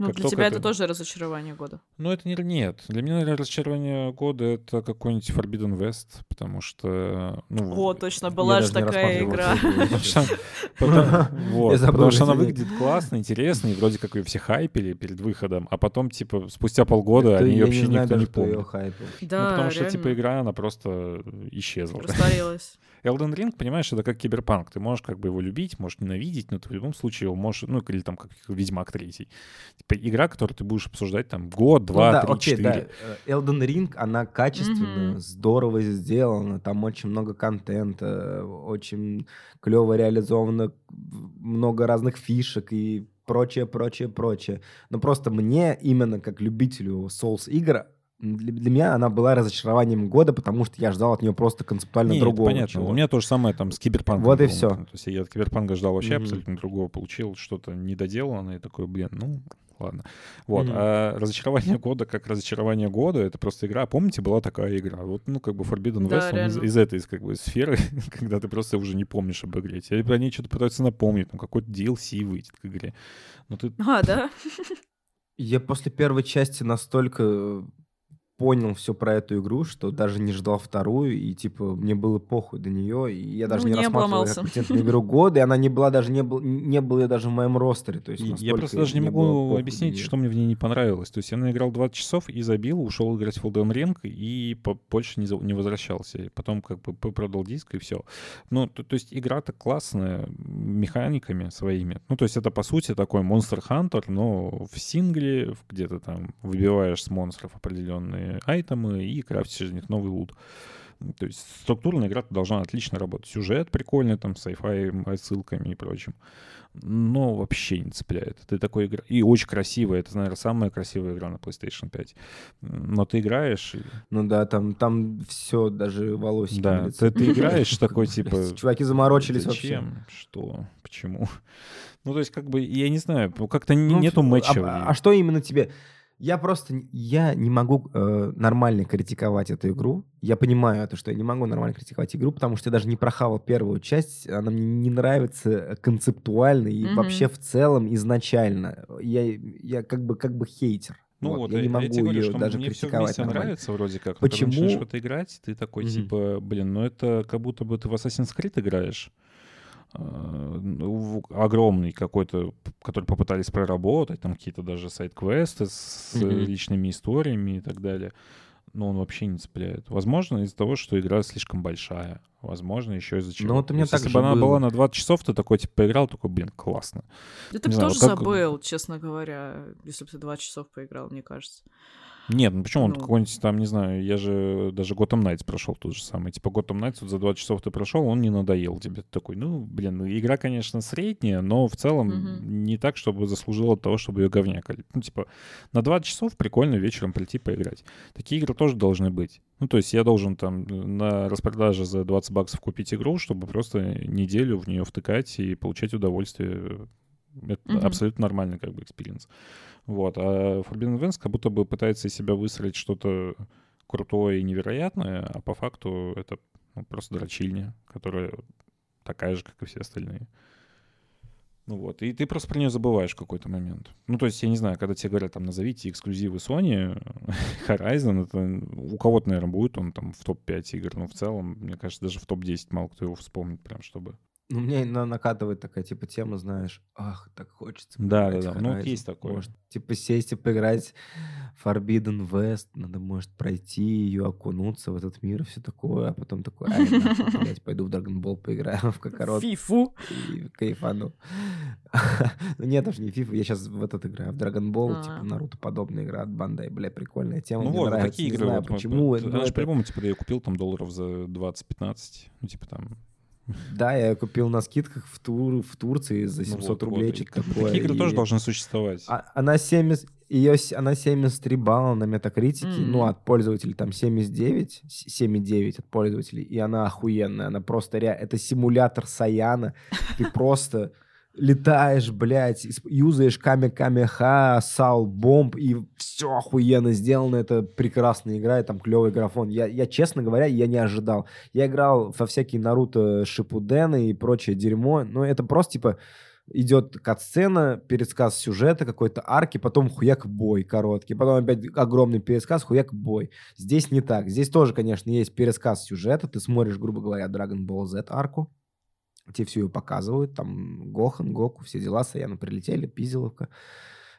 Ну, Как для тебя это тоже разочарование года. Ну, это не... Нет. Для меня, наверное, разочарование года — это какой-нибудь Forbidden West, потому что... Ну, О, точно, была же такая игра. Потому что, она выглядит классно, интересно, и вроде как ее все хайпели перед выходом, а потом, типа, спустя полгода они вообще никто не помнит. хайпил. Ну, Да, потому что, типа, игра, она просто исчезла. Растворилась. Elden Ring, понимаешь, это как киберпанк. Ты можешь как бы его любить, можешь ненавидеть, но ты в любом случае его можешь, ну, или там как Ведьмак третий. Типа игра, которую ты будешь обсуждать там год, Ну два, да, три, окей, четыре. да. Э, Elden Ring, она качественно, Мгм. здорово сделана, там очень много контента, очень клево реализовано, много разных фишек и прочее, прочее, прочее. Но просто мне, именно как любителю Souls игр, для, для меня она была разочарованием года, потому что я ждал от нее просто концептуально Нет, другого. понятно. чего-то. У меня то же самое там с киберпанком. Вот и например. То есть я от киберпанка ждал вообще Мгм. абсолютно другого, получил что-то недоделанное, и такой, блин, ну, ладно. Вот. Мгм. А разочарование года как разочарование года, это просто игра. Помните, была такая игра? Вот, ну, как бы Forbidden Да, West, он из, реально. из этой, из, как бы, сферы, когда ты просто уже не помнишь об игре. Тебе про ней что-то пытаются напомнить, ну, какой-то DLC выйдет к игре. Но ты А, да? Я после первой части настолько понял все про эту игру, что даже не ждал вторую, и, типа, мне было похуй до нее, и я даже Ну, не, не рассматривал как претендент игру года, и она не была даже, не, был, не было её даже в моем ростере, то есть Я просто даже не могу объяснить, что мне в ней не понравилось. То есть я наиграл 20 часов и забил, ушел играть в Elden Ring и по- больше не, за- не возвращался. Потом как бы продал диск и все. Ну, то, то есть игра-то классная, механиками своими. Ну, то есть это по сути такой Monster Hunter, но в сингле, в- где ты там выбиваешь с монстров определенные айтемы и крафтишь из них новый лут. То есть структурная игра должна отлично работать. Сюжет прикольный, там, с sci-fi отсылками и прочим. Но вообще не цепляет. Ты такой игра... И очень красивая. Это, наверное, самая красивая игра на PlayStation 5. Но ты играешь... и- Ну да, там, там все, даже волосики Да, ты, ты играешь такой, типа... Чуваки заморочились вообще. Что? Почему? Ну, то есть, как бы, я не знаю, ну, как-то Ну, нету а- матча. в А, а что именно тебе? Я просто, я не могу э, нормально критиковать эту игру. Я понимаю это, что я не могу нормально критиковать игру, потому что я даже не прохавал первую часть. Она мне не нравится концептуально и Мгм. вообще в целом изначально. Я, я как бы, как бы хейтер. Ну Вот, вот, я не я могу тебе говорю, ее что даже мне все критиковать нормально. нравится вроде как. но когда Почему? начинаешь в это играть, ты такой, Мгм. типа, блин, ну это как будто бы ты в Assassin's Creed играешь. В- огромный какой-то, который попытались проработать, там какие-то даже сайт-квесты с э, Мгм. личными историями и так далее. Но он вообще не цепляет. Возможно, из-за того, что игра слишком большая. Возможно, еще из-за чего. Ну, вот у меня так Если бы она было. была на 20 часов, ты такой, типа, поиграл, такой, блин, классно. Да ты бы тоже вот как- забыл, честно говоря, если бы ты два часов поиграл, мне кажется. Нет, ну почему он Ну. какой-нибудь там, не знаю, я же даже Gotham Knights прошел тот же самый. Типа Gotham Knights вот за 20 часов ты прошел, он не надоел тебе. Ты такой, ну, блин, ну, игра, конечно, средняя, но в целом Мгм. не так, чтобы заслужила того, чтобы ее говнякали. Ну, типа, на 20 часов прикольно вечером прийти поиграть. Такие игры тоже должны быть. Ну, то есть я должен там на распродаже за 20 баксов купить игру, чтобы просто неделю в нее втыкать и получать удовольствие. Это Мгм. абсолютно нормальный как бы experience. Вот. А Forbidden West как будто бы пытается из себя выстроить что-то крутое и невероятное, а по факту это ну, просто дрочильня, которая такая же, как и все остальные. Ну вот, и ты просто про нее забываешь в какой-то момент. Ну, то есть, я не знаю, когда тебе говорят, там, назовите эксклюзивы Sony, Horizon, это у кого-то, наверное, будет он там в топ-5 игр, но в целом, мне кажется, даже в топ-10 мало кто его вспомнит, прям чтобы... Ну, мне на- накатывает такая, типа, тема, знаешь, ах, так хочется Да, поиграть да, да. Ну, есть такое. Может, типа, сесть и поиграть в Forbidden West, надо, может, пройти ее, окунуться в этот мир и все такое, а потом такой, ай, нахуй, блядь, пойду в Dragon Ball поиграю в Кокорот Фифу. и кайфану. Ну, нет, уж не FIFA, я сейчас в этот играю, в Dragon Ball, А. типа, Наруто подобная игра от Бандай, бля, прикольная тема, Ну мне вот, нравится, такие не игры. знаю, вот, почему, вот. ну, это- по-любому, типа, я купил там долларов за 20-15, ну, типа там... Да, я купил на скидках в, Тур, в Турции за ну, 700 вот, рублей, вот. Такое. Такие игры тоже и- должны существовать. А- Она 70, ее, она 73 балла на метакритике, М. ну, от пользователей там 79, с- 7,9 от пользователей, и она охуенная, она просто ре... это симулятор Саяна, ты просто летаешь, блядь, юзаешь Каме-Каме-Ха, Сал Бомб, и все охуенно сделано, это прекрасная игра, и там клевый графон. Я, я, честно говоря, я не ожидал. Я играл во всякие Наруто Шипудены и прочее дерьмо, но это просто, типа, идет кат-сцена, пересказ сюжета, какой-то арки, потом хуяк бой короткий, потом опять огромный пересказ, хуяк бой. Здесь не так. Здесь тоже, конечно, есть пересказ сюжета. Ты смотришь, грубо говоря, Dragon Ball Z арку, тебе все ее показывают, там Гохан, Гоку, все дела, Саяна прилетели, Пизеловка,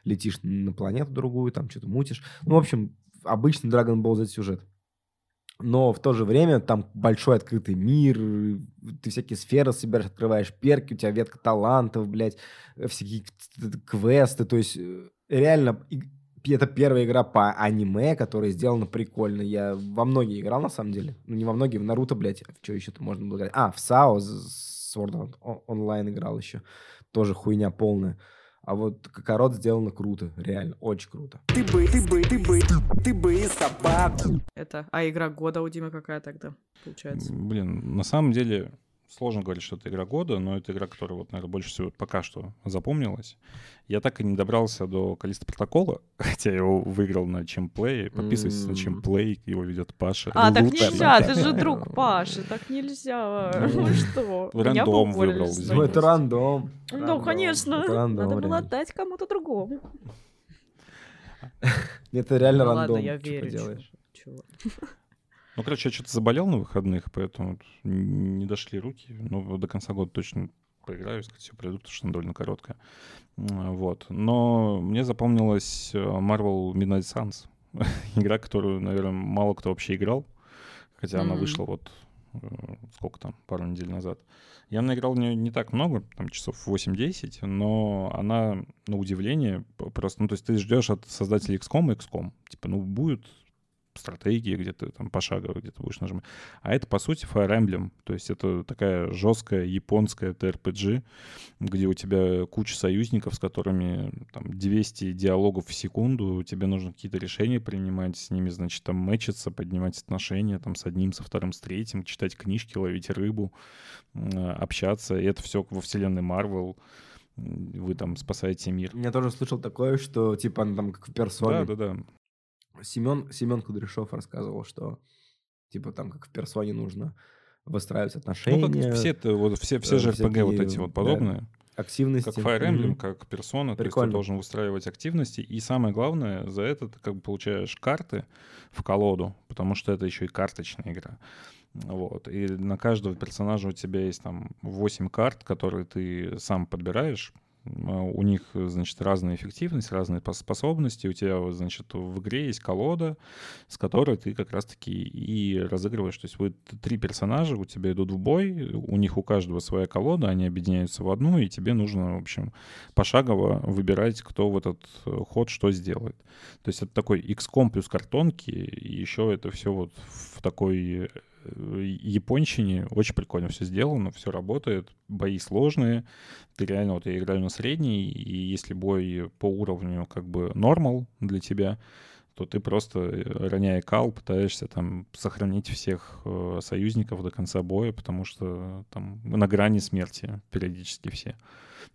летишь на планету другую, там что-то мутишь. Ну, в общем, обычный Dragon Ball Z сюжет. Но в то же время там большой открытый мир, ты всякие сферы собираешь, открываешь перки, у тебя ветка талантов, блядь, всякие квесты, то есть э, реально это первая игра по аниме, которая сделана прикольно. Я во многие играл, на самом деле. Ну, не во многие, в Наруто, блядь. В что еще-то можно было играть? А, в САО, Sword Online играл еще. Тоже хуйня полная. А вот Кокорот сделано круто, реально, очень круто. Ты бы, ты бы, ты бы, ты бы и собаку. Это, а игра года у Димы какая тогда, получается? Блин, на самом деле сложно говорить, что это игра года, но это игра, которая, вот, наверное, больше всего пока что запомнилась. Я так и не добрался до Калиста протокола, хотя я его выиграл на Чемплей. Подписывайтесь на М. Чемплей, его ведет Паша. А, так Лучший. нельзя, ты же друг Паши, так нельзя. Ну, что? рандом выбрал. Ну, это рандом. Ну, конечно. Надо было отдать кому-то другому. Это реально Ну рандом. ладно, я верю. Ну, короче, я что-то заболел на выходных, поэтому не дошли руки. Ну, до конца года точно поиграю, если все придут, потому что она довольно короткая. Вот. Но мне запомнилась э, Marvel Midnight Suns. Игра, которую, наверное, мало кто вообще играл. Хотя она Мгм. вышла вот э, сколько там, пару недель назад. Я наиграл в нее не так много, там часов 8-10, но она, на удивление, просто, ну, то есть ты ждешь от создателей XCOM и XCOM. Типа, ну, будет стратегии, где ты там пошагово где-то будешь нажимать. А это, по сути, Fire Emblem. То есть это такая жесткая японская TRPG, где у тебя куча союзников, с которыми там 200 диалогов в секунду, тебе нужно какие-то решения принимать, с ними, значит, там мэчиться, поднимать отношения там с одним, со вторым, с третьим, читать книжки, ловить рыбу, м, общаться. И это все во вселенной Marvel. М, Вы там спасаете мир. Я тоже слышал такое, что типа она там как в персоне. Да, да, да. Семен, Семен Кудряшов рассказывал, что типа там как в персоне нужно выстраивать Ну, отношения, как все, вот, все, все э, же RPG вот эти вот да, подобные. активности. Как Fire Emblem, Мгм. как персона, то есть ты Прикольно. должен выстраивать активности. И самое главное, за это ты как бы получаешь карты в колоду, потому что это еще и карточная игра. Вот. И на каждого персонажа у тебя есть там 8 карт, которые ты сам подбираешь. А У них, значит, разная эффективность, разные пос- способности. У тебя, значит, в игре есть колода, с которой ты как раз-таки и разыгрываешь. То есть вы три персонажа, у тебя идут в бой, у них у каждого своя колода, они объединяются в одну, и тебе нужно, в общем, пошагово выбирать, кто в этот э, ход что сделает. То есть это такой XCOM плюс картонки, и еще это все вот в такой э, японщине. Очень прикольно все сделано, все работает, бои сложные. Ты реально, вот я играю на средний, и если бой по уровню как бы нормал для тебя, то ты просто, э, роняя кал, пытаешься там сохранить всех э, союзников до конца боя, потому что там на грани смерти периодически все.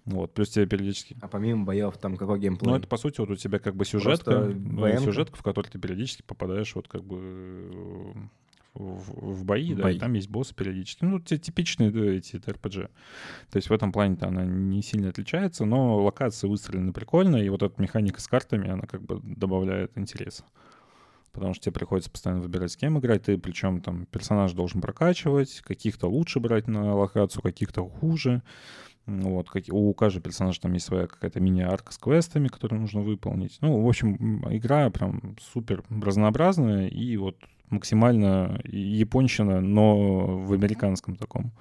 Вот, плюс тебе периодически... А помимо боев там какой геймплей? Ну, это, по сути, вот у тебя как бы сюжетка, ну, сюжетка, в которой ты периодически попадаешь вот как бы э, в, в бои, В да, бои. и там есть боссы периодически. Ну, те типичные да, эти RPG. То есть в этом плане-то она не сильно отличается, но локации выстроены прикольно, и вот эта механика с картами, она как бы добавляет интереса. Потому что тебе приходится постоянно выбирать, с кем играть. Ты причем там персонаж должен прокачивать, каких-то лучше брать на локацию, каких-то хуже. Вот, как, у каждого персонажа там есть своя какая-то мини-арка с квестами, которые нужно выполнить. Ну, в общем, игра прям супер разнообразная и вот максимально японщина, но в американском таком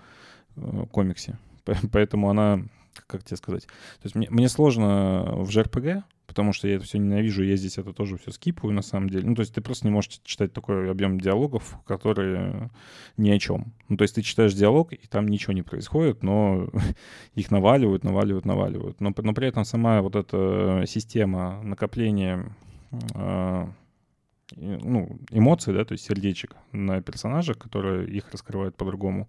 э, комиксе. По- Поэтому она, как тебе сказать, то есть мне, мне сложно в JRPG, потому что я это все ненавижу, я здесь это тоже все скипаю на самом деле. Ну, то есть ты просто не можешь читать такой объем диалогов, которые ни о чем. Ну, то есть ты читаешь диалог, и там ничего не происходит, но их наваливают, наваливают, наваливают. Но, но при этом сама вот эта система накопления и, ну, эмоций, да, то есть сердечек на персонажах, которые их раскрывают по-другому,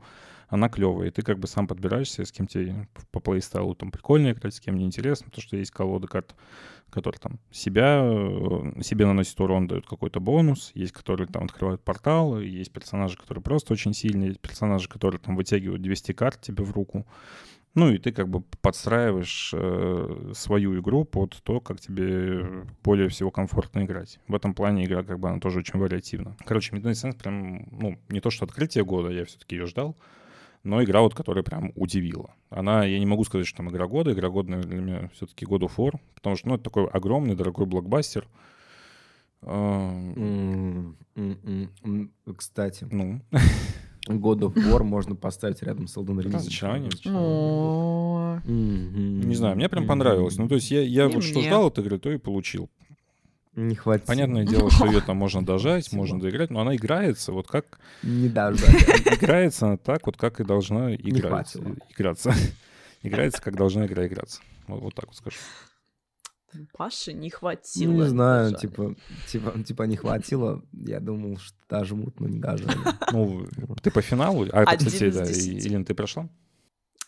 она клевая. И ты как бы сам подбираешься, с кем тебе по плейстайлу там прикольно играть, с кем неинтересно, потому что есть колода карт, которые там себя, э, себе наносят урон, дают какой-то бонус, есть которые там открывают порталы, есть персонажи, которые просто очень сильные, есть персонажи, которые там вытягивают 200 карт тебе в руку. Ну и ты как бы подстраиваешь э, свою игру под то, как тебе более всего комфортно играть. В этом плане игра как бы она тоже очень вариативна. Короче, Midnight Suns прям, ну, не то что открытие года, я все-таки ее ждал, но игра вот, которая прям удивила. Она, я не могу сказать, что там игра года, игра года, для меня все-таки God of War, потому что, ну, это такой огромный, дорогой блокбастер. М. Кстати, Ну, God of War можно поставить рядом с Elden Ring. Разочарование. Не знаю, мне прям понравилось. Ну, то есть я, я вот что ждал от игры, то и получил. Не хватит. Понятное дело, что ее там можно дожать, можно доиграть, но она играется вот как... Не даже. Играется она так, вот как и должна играть, играться. Играется, как должна игра играться. Вот, вот так вот скажу. Паше не хватило. не знаю, дожали. типа, типа, типа не хватило. Я думал, что дожмут, но не дожали. Ну, ты по финалу? А это, кстати, да, Илин, ты прошла?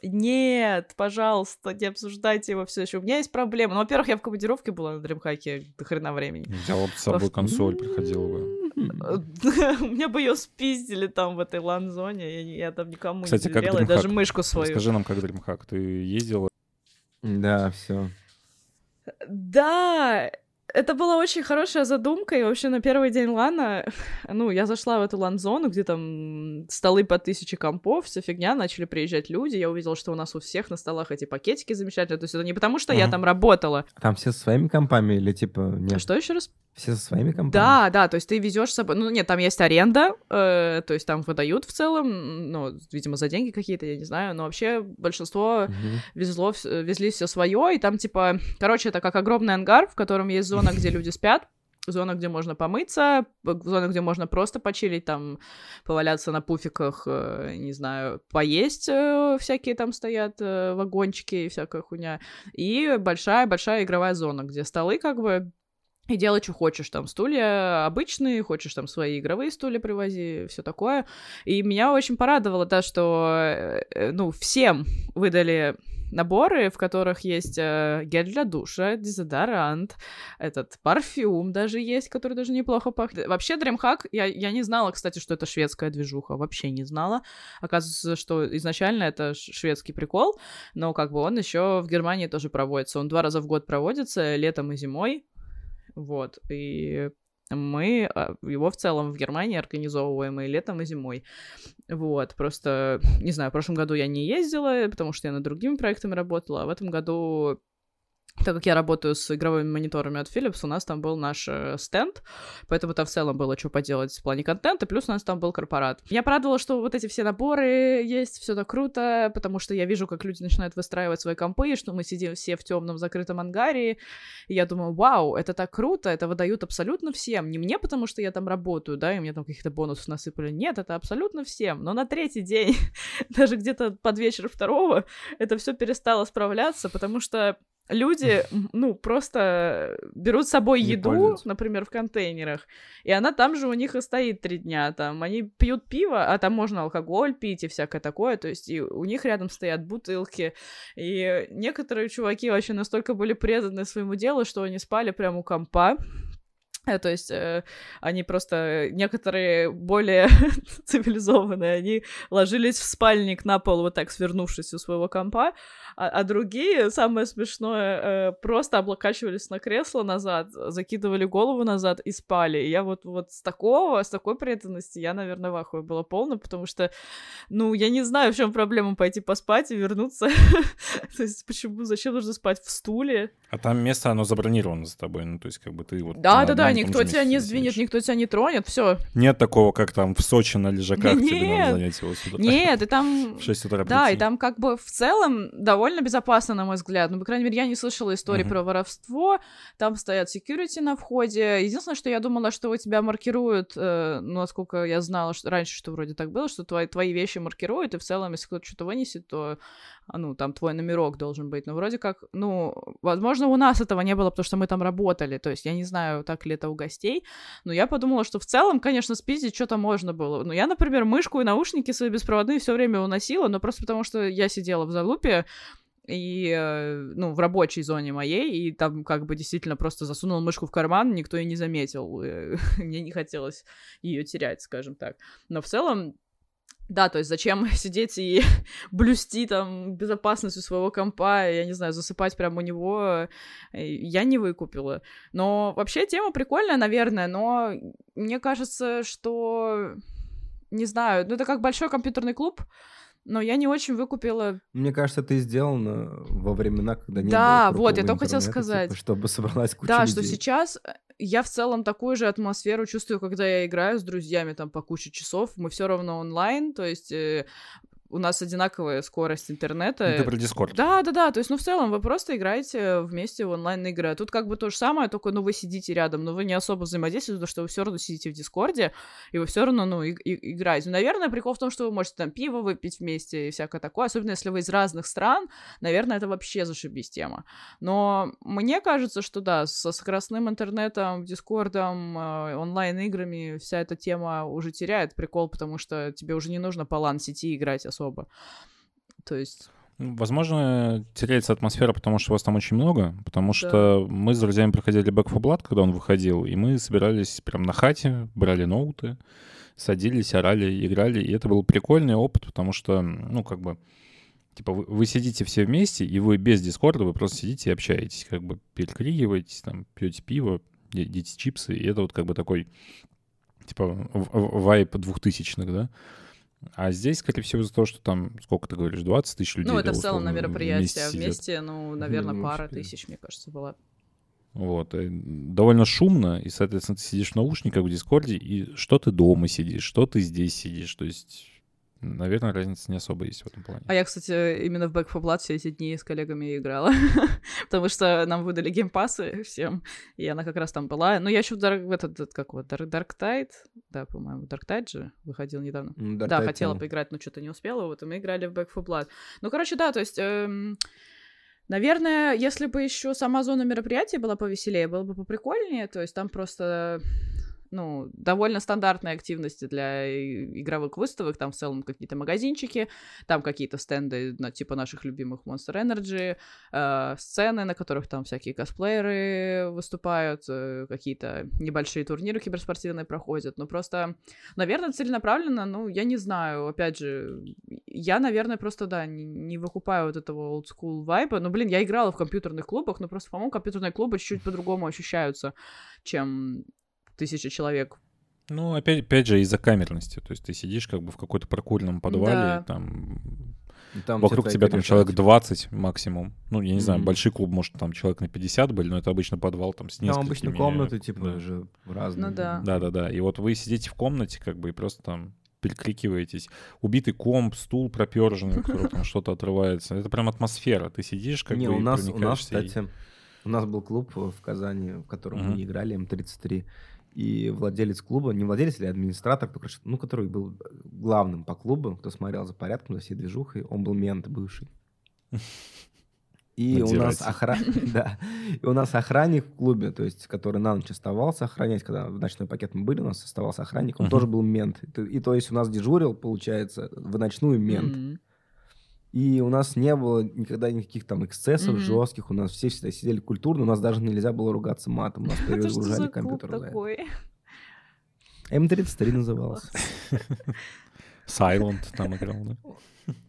Нет, пожалуйста, не обсуждайте его все еще. У меня есть проблема. Ну, во-первых, я в командировке была на дримхаке до хрена времени. Взяла бы с собой консоль, приходила бы. У меня бы ее спиздили там в этой лан-зоне. Я, я там никому Кстати, не как доверяла, даже мышку свою. Расскажи нам, как DreamHack. Ты ездила? Да, все. Да, Это была очень хорошая задумка, и вообще на первый день лана, ну, я зашла в эту лан-зону, где там столы по тысяче компов, вся фигня, начали приезжать люди, я увидела, что у нас у всех на столах эти пакетики замечательные, то есть это не потому, что я Мгм. там работала. Там все со своими компами или типа нет? Что еще раз? Все со своими компами? Да, да, то есть ты везешь с собой, ну, нет, там есть аренда, э, то есть там выдают в целом, ну, видимо, за деньги какие-то, я не знаю, но вообще большинство Мгм. везло, э, везли все свое, и там типа, короче, это как огромный ангар, в котором есть зона, где люди спят, зона, где можно помыться, зона, где можно просто почилить, там, поваляться на пуфиках, э, не знаю, поесть э, всякие там стоят э, вагончики и всякая хуйня, и большая-большая игровая зона, где столы как бы и делай, что хочешь, там, стулья обычные, хочешь там свои игровые стулья привози, все такое. И меня очень порадовало, да, что, э, ну, всем выдали наборы, в которых есть э, гель для душа, дезодорант, этот парфюм даже есть, который даже неплохо пахнет. Вообще, DreamHack, я, я не знала, кстати, что это шведская движуха, вообще не знала. Оказывается, что изначально это шведский прикол, но как бы он еще в Германии тоже проводится. Он два раза в год проводится, летом и зимой. Вот, и мы а, его в целом в Германии организовываем и летом, и зимой. Вот, просто, не знаю, в прошлом году я не ездила, потому что я над другими проектами работала, а в этом году так как я работаю с игровыми мониторами от Philips, у нас там был наш э, стенд, поэтому там в целом было что поделать в плане контента, плюс у нас там был корпорат. Меня порадовало, что вот эти все наборы есть, все так круто, потому что я вижу, как люди начинают выстраивать свои компы, что мы сидим все в темном закрытом ангаре, и я думаю, вау, это так круто, это выдают абсолютно всем, не мне, потому что я там работаю, да, и мне там каких-то бонусов насыпали, нет, это абсолютно всем, но на третий день, даже где-то под вечер второго, это все перестало справляться, потому что люди, ну, просто берут с собой Не еду, пользуются. например, в контейнерах, и она там же у них и стоит три дня, там, они пьют пиво, а там можно алкоголь пить и всякое такое, то есть и у них рядом стоят бутылки, и некоторые чуваки вообще настолько были преданы своему делу, что они спали прямо у компа, Э, То есть э, они просто, некоторые более цивилизованные, они ложились в спальник на пол вот так, свернувшись у своего компа, а, а другие, самое смешное, э, просто облокачивались на кресло назад, закидывали голову назад и спали. И я вот, вот с такого, с такой преданности я, наверное, в ахуе была полна, потому что, ну, я не знаю, в чем проблема пойти поспать и вернуться. То есть почему, зачем нужно спать в стуле? А там место, оно забронировано за тобой, ну, то есть как бы ты вот... Да, на да, да, одном и том никто тебя не сдвинет, никто тебя не тронет, все. Нет такого, как там в Сочи на лежаках тебе надо занять его с утра. Нет, и там... В 6 утра Да, и там как бы в целом довольно безопасно, на мой взгляд. Ну, по крайней мере, я не слышала истории Мгм. про воровство. Там стоят security на входе. Единственное, что я думала, что у тебя маркируют, э, ну, насколько я знала что, раньше, что вроде так было, что твои, твои вещи маркируют, и в целом, если кто-то что-то вынесет, то, ну, там твой номерок должен быть. Но вроде как, ну, возможно, у нас этого не было, потому что мы там работали. То есть я не знаю, так ли это у гостей. Но я подумала, что в целом, конечно, спиздить что-то можно было. Ну, я, например, мышку и наушники свои беспроводные все время уносила, но просто потому что я сидела в залупе, и, э, ну, в рабочей зоне моей, и там как бы действительно просто засунула мышку в карман, никто и не заметил. Мне не хотелось ее терять, скажем так. Но в целом, да, то есть зачем сидеть и блюсти там безопасность у своего компа, я не знаю, засыпать прямо у него, я не выкупила. Но вообще тема прикольная, наверное, но мне кажется, что, не знаю, ну это как большой компьютерный клуб, но я не очень выкупила Мне кажется, ты сделано во времена, когда не Да, было вот, я только хотела типа, сказать. чтобы собралась куча Да, людей. что сейчас э, я в целом такую же атмосферу чувствую, когда я играю с друзьями там по куче часов. Мы все равно онлайн, то есть э, у нас одинаковая скорость интернета. Ну, Ты про Дискорд. Да, да, да. То есть, ну, в целом, вы просто играете вместе в онлайн-игры. А тут как бы то же самое, только, ну, вы сидите рядом, но вы не особо взаимодействуете, потому что вы все равно сидите в Дискорде, и вы все равно, ну, и- и- играете. Наверное, прикол в том, что вы можете там пиво выпить вместе и всякое такое, особенно если вы из разных стран, наверное, это вообще зашибись тема. Но мне кажется, что да, со скоростным интернетом, Дискордом, э, онлайн-играми вся эта тема уже теряет прикол, потому что тебе уже не нужно по LAN-сети играть особо. То есть... Ну, Возможно, теряется атмосфера, потому что вас там очень много, потому что мы с друзьями проходили Back 4 Blood, когда он выходил, и мы собирались прям на хате, брали ноуты, садились, орали, играли, и это был прикольный опыт, потому что, ну, как бы, Типа вы, вы сидите все вместе, и вы без Дискорда, вы просто сидите и общаетесь, как бы перекрикиваетесь, там, пьете пиво, едите чипсы, и это вот как бы такой, типа, вайп двухтысячных, да? А здесь, скорее всего, из-за того, что там, сколько ты говоришь, 20 тысяч людей, Ну, это да, в целом на мероприятие, сидят. вместе, ну, наверное, Ну, пара тысяч, мне кажется, была. Вот. и довольно шумно, и, соответственно, ты сидишь в наушниках в Дискорде, и что ты дома сидишь, что ты здесь сидишь. То есть, наверное, разница не особо есть в этом плане. А я, кстати, именно в Back 4 Blood все эти дни с коллегами играла, потому что нам выдали геймпасы всем, и она как раз там была. Ну, я еще в Dark, этот, этот, как вот, Dark, Dark Tide, да, по-моему, Dark Tide же выходил недавно. М, Да, Tide хотела поиграть, но что-то не успела, вот, и мы играли в Back 4 Blood. Ну, короче, да, то есть... эм, Наверное, если бы еще сама зона мероприятия была повеселее, было бы поприкольнее. То есть там просто, ну, довольно стандартные активности для игровых выставок. Там в целом какие-то магазинчики, там какие-то стенды, на, типа наших любимых Monster Energy, э, сцены, на которых там всякие косплееры выступают, э, какие-то небольшие турниры киберспортивные проходят. Ну, просто, наверное, целенаправленно, ну, я не знаю. Опять же, я, наверное, просто, да, не, не выкупаю вот этого school вайба. Ну, блин, я играла в компьютерных клубах, но просто, по-моему, компьютерные клубы чуть-чуть по-другому ощущаются, чем тысяча человек. Ну, опять, опять же, из-за камерности. То есть ты сидишь как бы в какой-то прокуренном подвале, Да. там, там вокруг тебя там человек 20 максимум. Ну, я не знаю, Мгм. большой клуб, может, там человек на 50 были, но это обычно подвал там с Там несколькими... обычно комнаты, типа, да. же разные. Ну да. Да-да-да. И вот вы сидите в комнате, как бы, и просто там перекликиваетесь. Убитый комп, стул проперженный, у которого там что-то отрывается. Это прям атмосфера. Ты сидишь, как не, бы, у и нас, у нас, кстати, у нас был клуб в Казани, в котором мы играли, М33. И владелец клуба, не владелец или администратор, кто, короче, ну, который был главным по клубу, кто смотрел за порядком, за всей движухой, он был мент бывший. И у нас охра... да. И у нас охранник в клубе, то есть, который на ночь оставался охранять, когда в ночной пакет мы были, у нас оставался охранник, он Мгм. тоже был мент. И, то- есть у нас дежурил, получается, в ночную мент. М. И у нас не было никогда никаких там эксцессов Мгм. жестких. У нас все всегда сидели культурно. У нас даже нельзя было ругаться матом. У нас клуб компьютер. такой? М33 назывался. Silent там играл, да?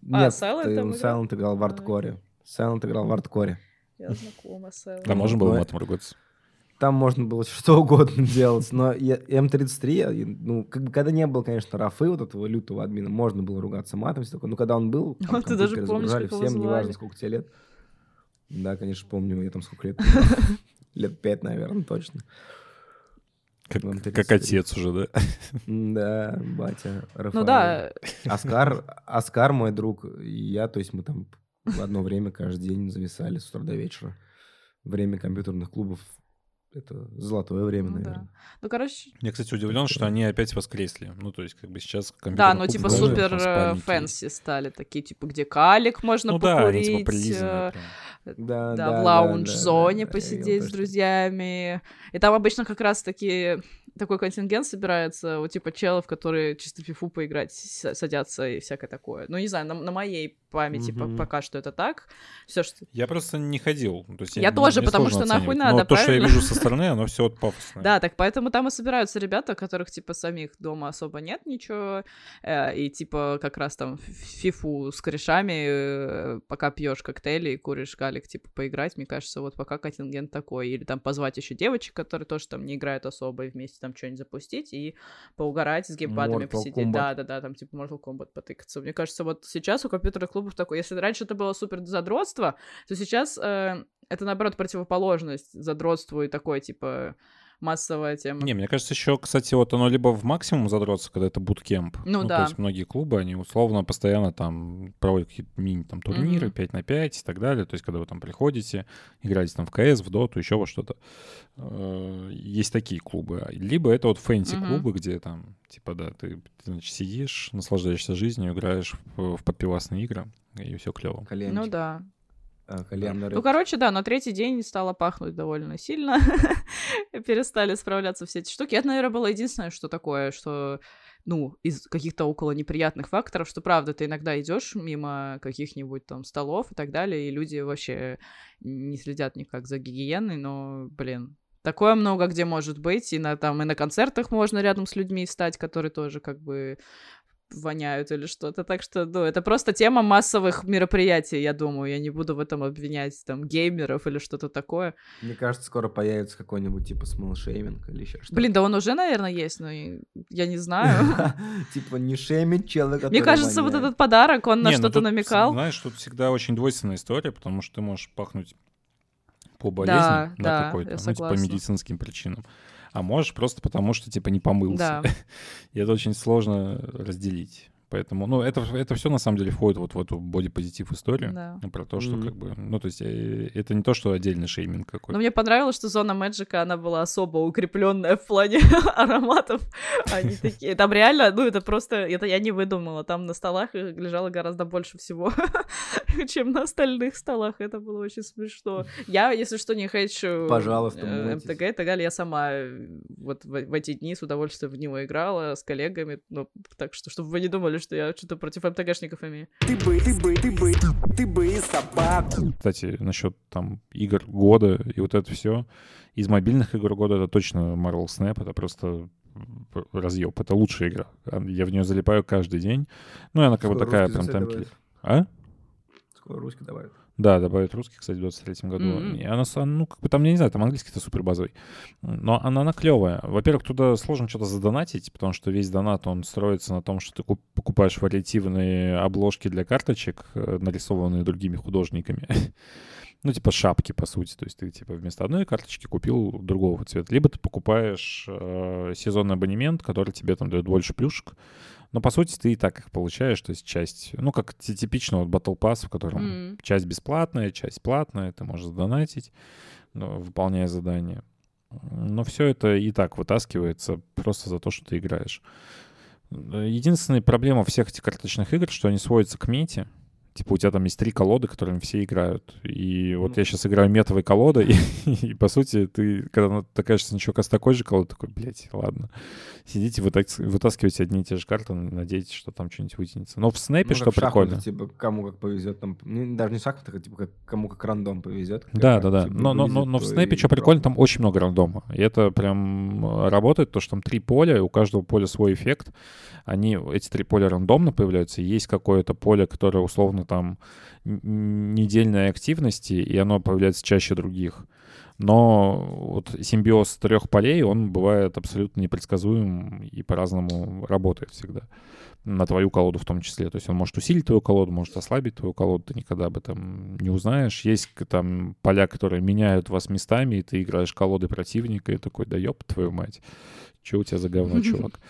Нет, Silent играл? Silent в ардкоре. Silent играл в ардкоре. Я знакома с Эллой. Там можно было матом ругаться? Там можно было что угодно делать, но я- М33, я- ну, как бы, когда не было, конечно, Рафы, вот этого лютого админа, можно было ругаться матом, все такое. Но когда он был, там А ты даже помнишь, как его всем, неважно, сколько тебе лет. Да, конечно, помню, я там сколько лет. Лет пять, наверное, точно. Как, как 33. отец уже, да? Да, батя, Рафаэль. Ну да, Оскар, Оскар мой друг, и я, то есть мы там в одно время каждый день зависали с утра до вечера. Время компьютерных клубов — это золотое время, Ну да. наверное. ну, короче, Я, кстати, удивлен, что они опять воскресли. Ну, то есть, как бы сейчас... да, компьютерный ну типа супер э, спальники fancy стали, такие типа, где калик можно Ну да, они покурить, типа прилизанные э. Да, да, в lounge-зоне да, я посидеть видел с друзьями. И там обычно как раз таки такой контингент собирается, вот типа челов, которые чисто фифу поиграть садятся и всякое такое. Ну, не знаю, на, на моей памяти по- Мгм. пока что это так. Все, что... Я просто не ходил. То есть Я мне- тоже, мне потому что нахуй оценивать. надо, Но то, что я вижу со стороны, оно все вот пафосное. Да, так поэтому там и собираются ребята, которых, типа, самих дома особо нет ничего, э, и, типа, как раз там фифу с корешами, э, пока пьешь коктейли и куришь галик, типа, поиграть, мне кажется, вот пока контингент такой. Или там позвать еще девочек, которые тоже там не играют особо, и вместе там что-нибудь запустить, и поугарать с геймпадами, Mortal посидеть. Kombat. Да-да-да, там, типа, Mortal Kombat потыкаться. Мне кажется, вот сейчас у компьютерных клубов такой, если раньше это было супер задротство, то сейчас э, это, наоборот, противоположность задротству и такой, типа, массовая тема. Не, мне кажется, еще, кстати, вот оно либо в максимум задротся, когда это буткемп. Ну То да. есть многие клубы, они условно постоянно там проводят какие-то мини-там турниры, Мгм. 5 на 5 и так далее. То есть когда вы там приходите, играете там в КС, в Доту, еще во что-то. Э, Есть такие клубы. Либо это вот фэнси-клубы, где там, типа, да, ты, ты, значит, сидишь, наслаждаешься жизнью, играешь в, в подпивасные игры, и все клево. Ну да. А, кальянный Ну, рынок. короче, да, на третий день стало пахнуть довольно сильно. Перестали справляться все эти штуки. Это, наверное, было единственное, что такое, что, ну, из каких-то около неприятных факторов, что, правда, ты иногда идешь мимо каких-нибудь там столов и так далее, и люди вообще не следят никак за гигиеной, но, блин, такое много где может быть, и на, там, и на концертах можно рядом с людьми встать, которые тоже как бы воняют или что-то. Так что, ну, это просто тема массовых мероприятий, я думаю. Я не буду в этом обвинять там геймеров или что-то такое. Мне кажется, скоро появится какой-нибудь типа смолшейминг или еще что-то. Блин, да он уже, наверное, есть, но я не знаю. Типа не шеймить человека, Мне кажется, вот этот подарок, он на ну что-то намекал. Знаешь, тут всегда очень двойственная история, потому что ты можешь пахнуть по болезни, Да, какой-то, ну, типа, по медицинским причинам. А можешь просто потому, что, типа, не помылся. Да. И это очень сложно разделить. Поэтому, ну, это, это все на самом деле входит вот в эту бодипозитив историю. Да. Про то, что Мгм. как бы, ну, то есть э, это не то, что отдельный шейминг Но какой-то. мне понравилось, что зона Мэджика, она была особо укрепленная в плане ароматов. Они такие... Там реально, ну, это просто... Это я не выдумала. Там на столах лежало гораздо больше всего, чем на остальных столах. Это было очень смешно. Я, если что, не хочу... Пожалуйста, э. МТГ и так далее. Я сама э, вот в, в эти дни с удовольствием в него играла с коллегами. Ну, так что, чтобы вы не думали, что я что-то против МТГшников имею. Ты бы, ты бы, ты бы, ты бы и собаку. Кстати, насчет там игр года и вот это все. Из мобильных игр года это точно Marvel Snap, это просто разъеб. Это лучшая игра. Я в нее залипаю каждый день. Ну, и она как бы такая прям там... А? Скоро русский добавят. Да, добавят русский, кстати, в 23 году. Мгм. И она, ну, как бы там, я не знаю, там английский-то супер базовый. Но она, она клевая. Во-первых, туда сложно что-то задонатить, потому что весь донат, он строится на том, что ты куп- покупаешь вариативные обложки для карточек, э, нарисованные другими художниками. Ну, типа шапки, по сути. То есть ты, типа, вместо одной карточки купил другого цвета. Либо ты покупаешь э, сезонный абонемент, который тебе там дает больше плюшек. Но, по сути, ты и так их получаешь. То есть часть, ну, как ти- типично вот Battle Pass, в котором М. часть бесплатная, часть платная, ты можешь задонатить, ну, выполняя задания. Но все это и так вытаскивается просто за то, что ты играешь. Единственная проблема всех этих карточных игр, что они сводятся к мете. Типа у тебя там есть три колоды, которыми все играют. И вот я сейчас играю метовой колодой, и, и, по сути ты, когда натыкаешься на чувака с такой же колодой, такой, блядь, ладно. Сидите, вытас- вытаскиваете одни и те же карты, надеетесь, что там что-нибудь вытянется. Но в снэпе, Ну, что прикольно. Типа, кому как повезет. Там, даже не в шахматах, а типа как, кому как рандом повезет. Да, да, да. Но, но, но, но в снэпе что прикольно, там очень много рандома. И это прям работает, то, что там три поля, у каждого поля свой эффект. Они, эти три поля рандомно появляются. Есть какое-то поле, которое условно там н- н- недельной активности, и оно появляется чаще других. Но вот симбиоз трех полей, он бывает абсолютно непредсказуем и по-разному работает всегда. На твою колоду в том числе. То есть он может усилить твою колоду, может ослабить твою колоду, ты никогда об этом не узнаешь. Есть там поля, которые меняют вас местами, и ты играешь колоды противника, и такой, да ёб твою мать, что у тебя за говно, чувак?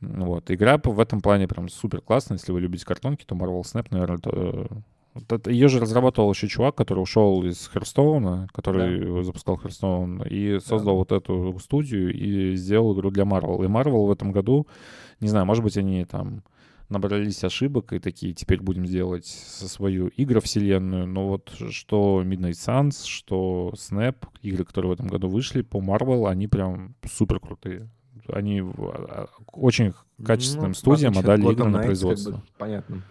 Вот. Игра в этом плане прям супер классная. Если вы любите картонки, то Marvel Snap, наверное, ее же разрабатывал еще чувак, который ушел из Херстоуна, который запускал Херстоун, и создал вот эту студию и сделал игру для Marvel. И Marvel в этом году, не знаю, может быть, они там набрались ошибок и такие, теперь будем делать со свою игровселенную. Но вот что Midnight Suns, что Snap, игры, которые в этом году вышли по Marvel, они прям супер крутые. Они в- а, очень качественным Ну, студиям отдали игры на производство. Как бы, понятно.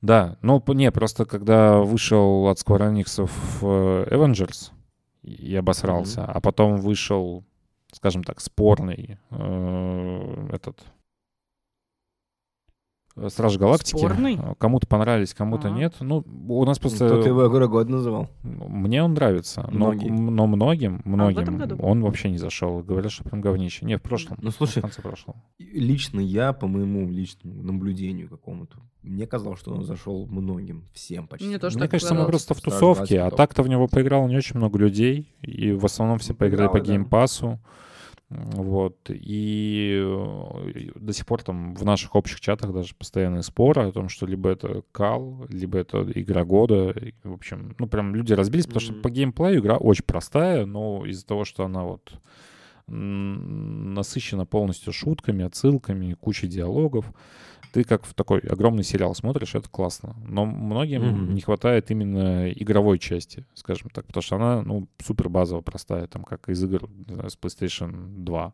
Да, ну не, просто когда вышел от Square Enix э, Avengers и обосрался, а потом вышел, скажем так, спорный э, этот Страж Галактики. Спорный? Э, Кому-то понравились, кому-то А. нет. Ну, у нас просто... Кто-то его игру года называл. Мне он нравится, но, Многие. но многим, многим этом году? он вообще не зашел. Говорят, что прям говнище. Не, в прошлом. Ну, слушай, в конце прошлого. Лично я, по моему личному наблюдению какому-то, мне казалось, что он зашел многим, всем почти. Мне тоже Мне так кажется, мы просто в тусовке, а так-то в него поиграло не очень много людей, и в основном все Ну, поиграли по поиграло, да. Вот. И э, до сих пор там в наших общих чатах даже постоянные споры о том, что либо это кал, либо это игра года. В общем, ну прям люди разбились, потому что по геймплею игра очень простая, но из-за того, что она вот насыщена полностью шутками, отсылками, кучей диалогов, ты как в такой огромный сериал смотришь, это классно. Но многим Мгм. не хватает именно игровой части, скажем так, потому что она, ну, супер базово простая, там, как из игр знаю, с PlayStation 2.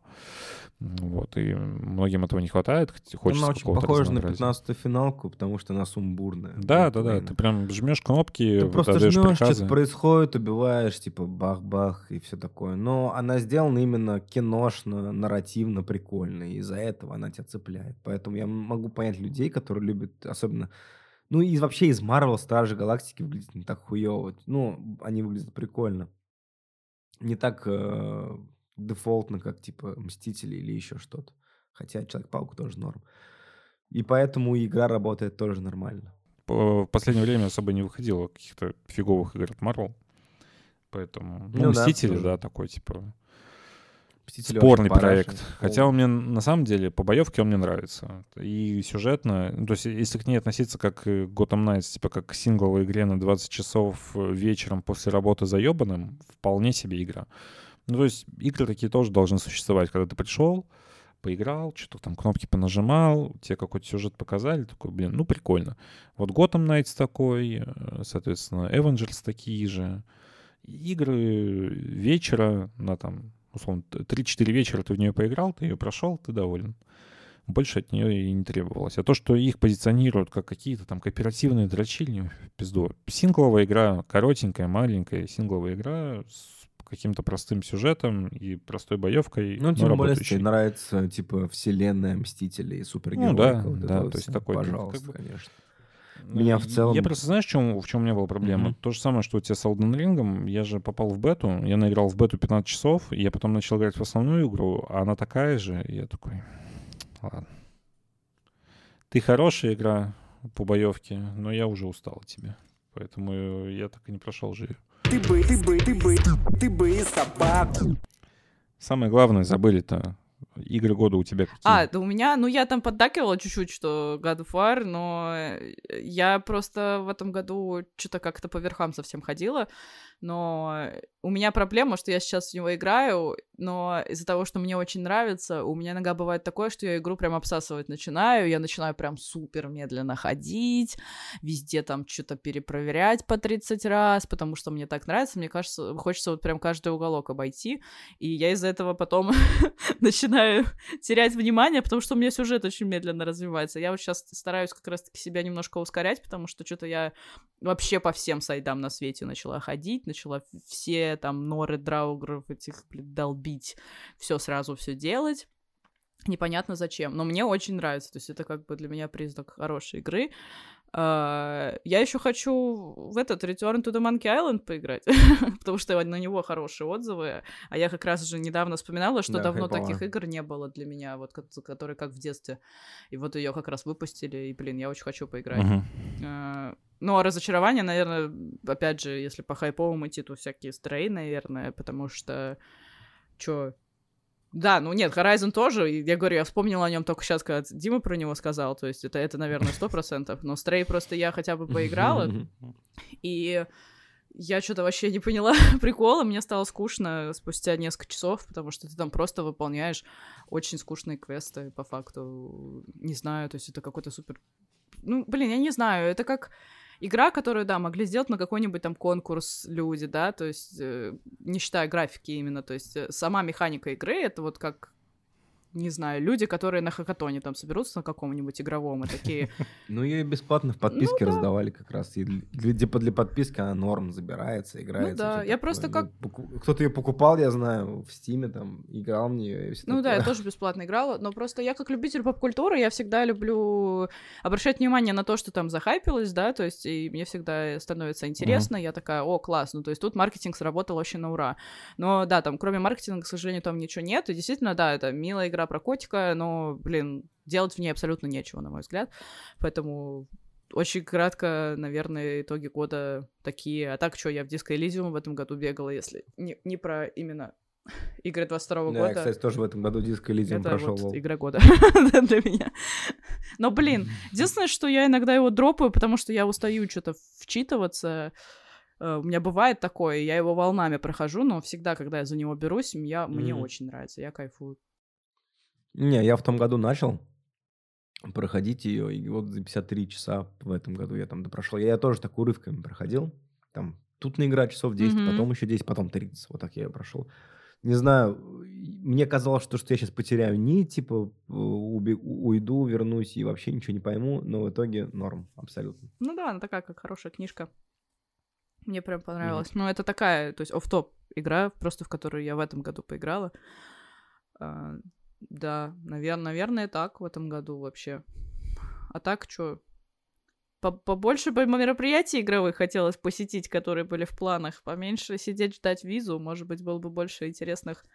Вот, и многим этого не хватает, хочется Она очень похожа на разнообразия. 15-ю финалку, потому что она сумбурная. Да, да, да, ты прям жмешь кнопки, Ты просто жмешь, приказы. что-то происходит, убиваешь, типа бах-бах и все такое. Но она сделана именно киношно, нарративно прикольно, и из-за этого она тебя цепляет. Поэтому я могу понять людей, которые любят, особенно... Ну и вообще из Марвел Стражи Галактики выглядит не так хуево. Ну, они выглядят прикольно. Не так э, дефолтно, как типа Мстители или еще что-то. Хотя Человек-паук тоже норм. И поэтому игра работает тоже нормально. В последнее время особо не выходило каких-то фиговых игр от Marvel. Поэтому, ну, Ну да, Мстители, тоже. да, такой, типа, Мстители спорный проект. парашен. Хотя он мне, на самом деле, по боевке он мне нравится. И сюжетно, ну, то есть если к ней относиться как Gotham Knights, типа как к сингловой игре на 20 часов э, вечером после работы заебанным, вполне себе игра. Ну, то есть игры такие тоже должны существовать, когда ты пришел, поиграл, что-то там кнопки понажимал, тебе какой-то сюжет показали, такой, блин, ну прикольно. Вот Gotham Knights такой, э, соответственно, Avengers такие же. Игры вечера на там, условно, т- 3-4 вечера ты в нее поиграл, ты ее прошел, ты доволен. Больше от нее и не требовалось. А то, что их позиционируют как какие-то там кооперативные дрочильни, пизду. Сингловая игра, коротенькая, маленькая сингловая игра с каким-то простым сюжетом и простой боевкой. Ну, тем более, если нравится, типа, вселенная Мстителей, супергероика. Ну да, да, то есть такой, Пожалуйста, как бы- конечно. Меня в целом- Я просто, знаешь, в чем, в чем у меня была проблема? Мгм. То же самое, что у тебя с Elden Ring. Я же попал в бету, я наиграл в бету 15 часов, и я потом начал играть в основную игру, а она такая же, и я такой, ладно. Ты хорошая игра по боевке, но я уже устал от тебя. Поэтому я так и не прошел же её. Ты бы, ты бы, ты бы, ты бы и собаку. Самое главное, забыли-то. Игры года у тебя какие? А, да у меня, ну я там поддакивала чуть-чуть, что God of War, но э, я просто в этом году что-то как-то по верхам совсем ходила, но у меня проблема, что я сейчас в него играю, но из-за того, что мне очень нравится, у меня иногда бывает такое, что я игру прям обсасывать начинаю, я начинаю прям супер медленно ходить, везде там что-то перепроверять по 30 раз, потому что мне так нравится, мне кажется, хочется вот прям каждый уголок обойти, и я из-за этого потом начинаю терять внимание, потому что у меня сюжет очень медленно развивается. Я вот сейчас стараюсь как раз-таки себя немножко ускорять, потому что что-то я вообще по всем сайдам на свете начала ходить, начала все там норы, драугров этих, блин, долбить, все сразу все делать. Непонятно зачем, но мне очень нравится, то есть это как бы для меня признак хорошей игры. А, Я еще хочу в этот Return to the Monkey Island поиграть, потому что на него хорошие отзывы. А я как раз же недавно вспоминала, что Да, давно таких игр не было для меня, вот ко- которые как в детстве. И вот ее как раз выпустили, и, блин, я очень хочу поиграть. А, Ну, а разочарование, наверное, опять же, если по хайповому идти, то всякие стрей, наверное, потому что... Чё? Да, ну нет, Horizon тоже, я говорю, я вспомнила о нем только сейчас, когда Дима про него сказал, то есть это, это наверное, сто процентов, но Стрей просто я хотя бы поиграла, и я что-то вообще не поняла прикола, мне стало скучно спустя несколько часов, потому что ты там просто выполняешь очень скучные квесты, по факту, не знаю, то есть это какой-то супер... Ну, блин, я не знаю, это как игра, которую, да, могли сделать на какой-нибудь там конкурс люди, да, то есть, э, не считая графики именно, то есть э, сама механика игры, это вот как не знаю, люди, которые на хакатоне там соберутся на каком-нибудь игровом и такие, Ну, ее бесплатно в подписке Ну да. раздавали как раз. И для, подписки она норм забирается, играется. Ну да, я просто Ну, как- поку- Кто-то ее покупал, я знаю, в Стиме там, играл в нее Ну да, я тоже бесплатно играла, но просто я как любитель поп-культуры, я всегда люблю обращать внимание на то, что там захайпилось, да, то есть и мне всегда становится интересно, я такая, о, класс, ну то есть тут маркетинг сработал вообще на ура. Но да, там кроме маркетинга, к сожалению, там ничего нет, и действительно, да, это милая игра про котика, но, блин, делать в ней абсолютно нечего, на мой взгляд, поэтому очень кратко, наверное, итоги года такие. А так, что, я в Диско Элизиум в этом году бегала, если не, не про именно игры 22 Да, года. я, кстати, тоже в этом году диско Элизиум Это прошел. вот игра года для меня. Но, блин, единственное, что я иногда его дропаю, потому что я устаю что-то вчитываться. Э, У меня бывает такое, я его волнами прохожу, но всегда, когда я за него берусь, я, мне очень нравится, я кайфую. Не, я в том году начал проходить ее, и вот за 53 часа в этом году я там допрошел. Я тоже так урывками проходил. Там тут наиграть часов 10, Мгм. потом еще 10, потом 30. Вот так я ее прошел. Не знаю, мне казалось, что, что я сейчас потеряю нить, типа убе- у- уйду, вернусь и вообще ничего не пойму, но в итоге норм, абсолютно. Ну да, она такая, как хорошая книжка. Мне прям понравилось. Ну, это такая, то есть оф топ игра, просто в которую я в этом году поиграла. Да, наверное, наверное, так в этом году вообще. А так что? Побольше бы мероприятий игровых хотелось посетить, которые были в планах. Поменьше сидеть ждать визу. Может быть, было бы больше интересных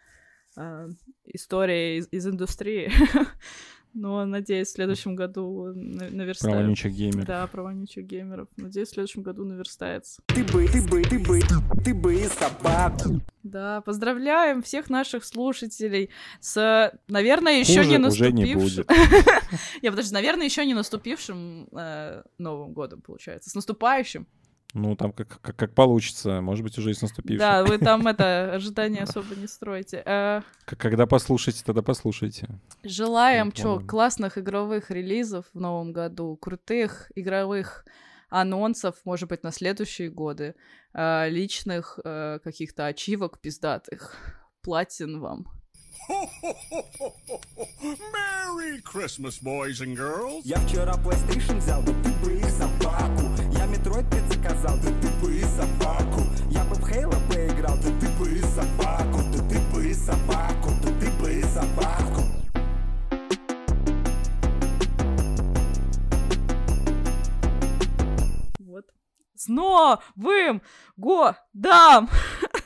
э, историй из, из индустрии. Но, надеюсь, в следующем году наверстается. Про вонючих геймеров. Да, про вонючих геймеров. Надеюсь, в следующем году наверстается. Ты бы, ты бы, ты бы, ты бы собаку. Да, поздравляем всех наших слушателей с, наверное, еще Хуже не уже не наступившим... будет. Я подожди, наверное, еще не наступившим э, Новым годом, получается. С наступающим. Ну, там как, как, как получится, может быть, уже и с наступившим. Да, вы там это ожидания особо не строите. Э, Когда послушаете, тогда послушайте. Желаем, чё, классных игровых релизов в новом году, крутых игровых анонсов, может быть, на следующие годы, э, личных э, каких-то ачивок пиздатых. Платин вам. Merry Christmas, boys and girls. Я вчера PlayStation взял, да ты бы и собаку. Я Metroid предзаказал, да ты бы и собаку. Я бы в Halo поиграл, да ты бы и собаку. Да ты бы и собаку, да ты бы и собаку. Вот. С новым годом!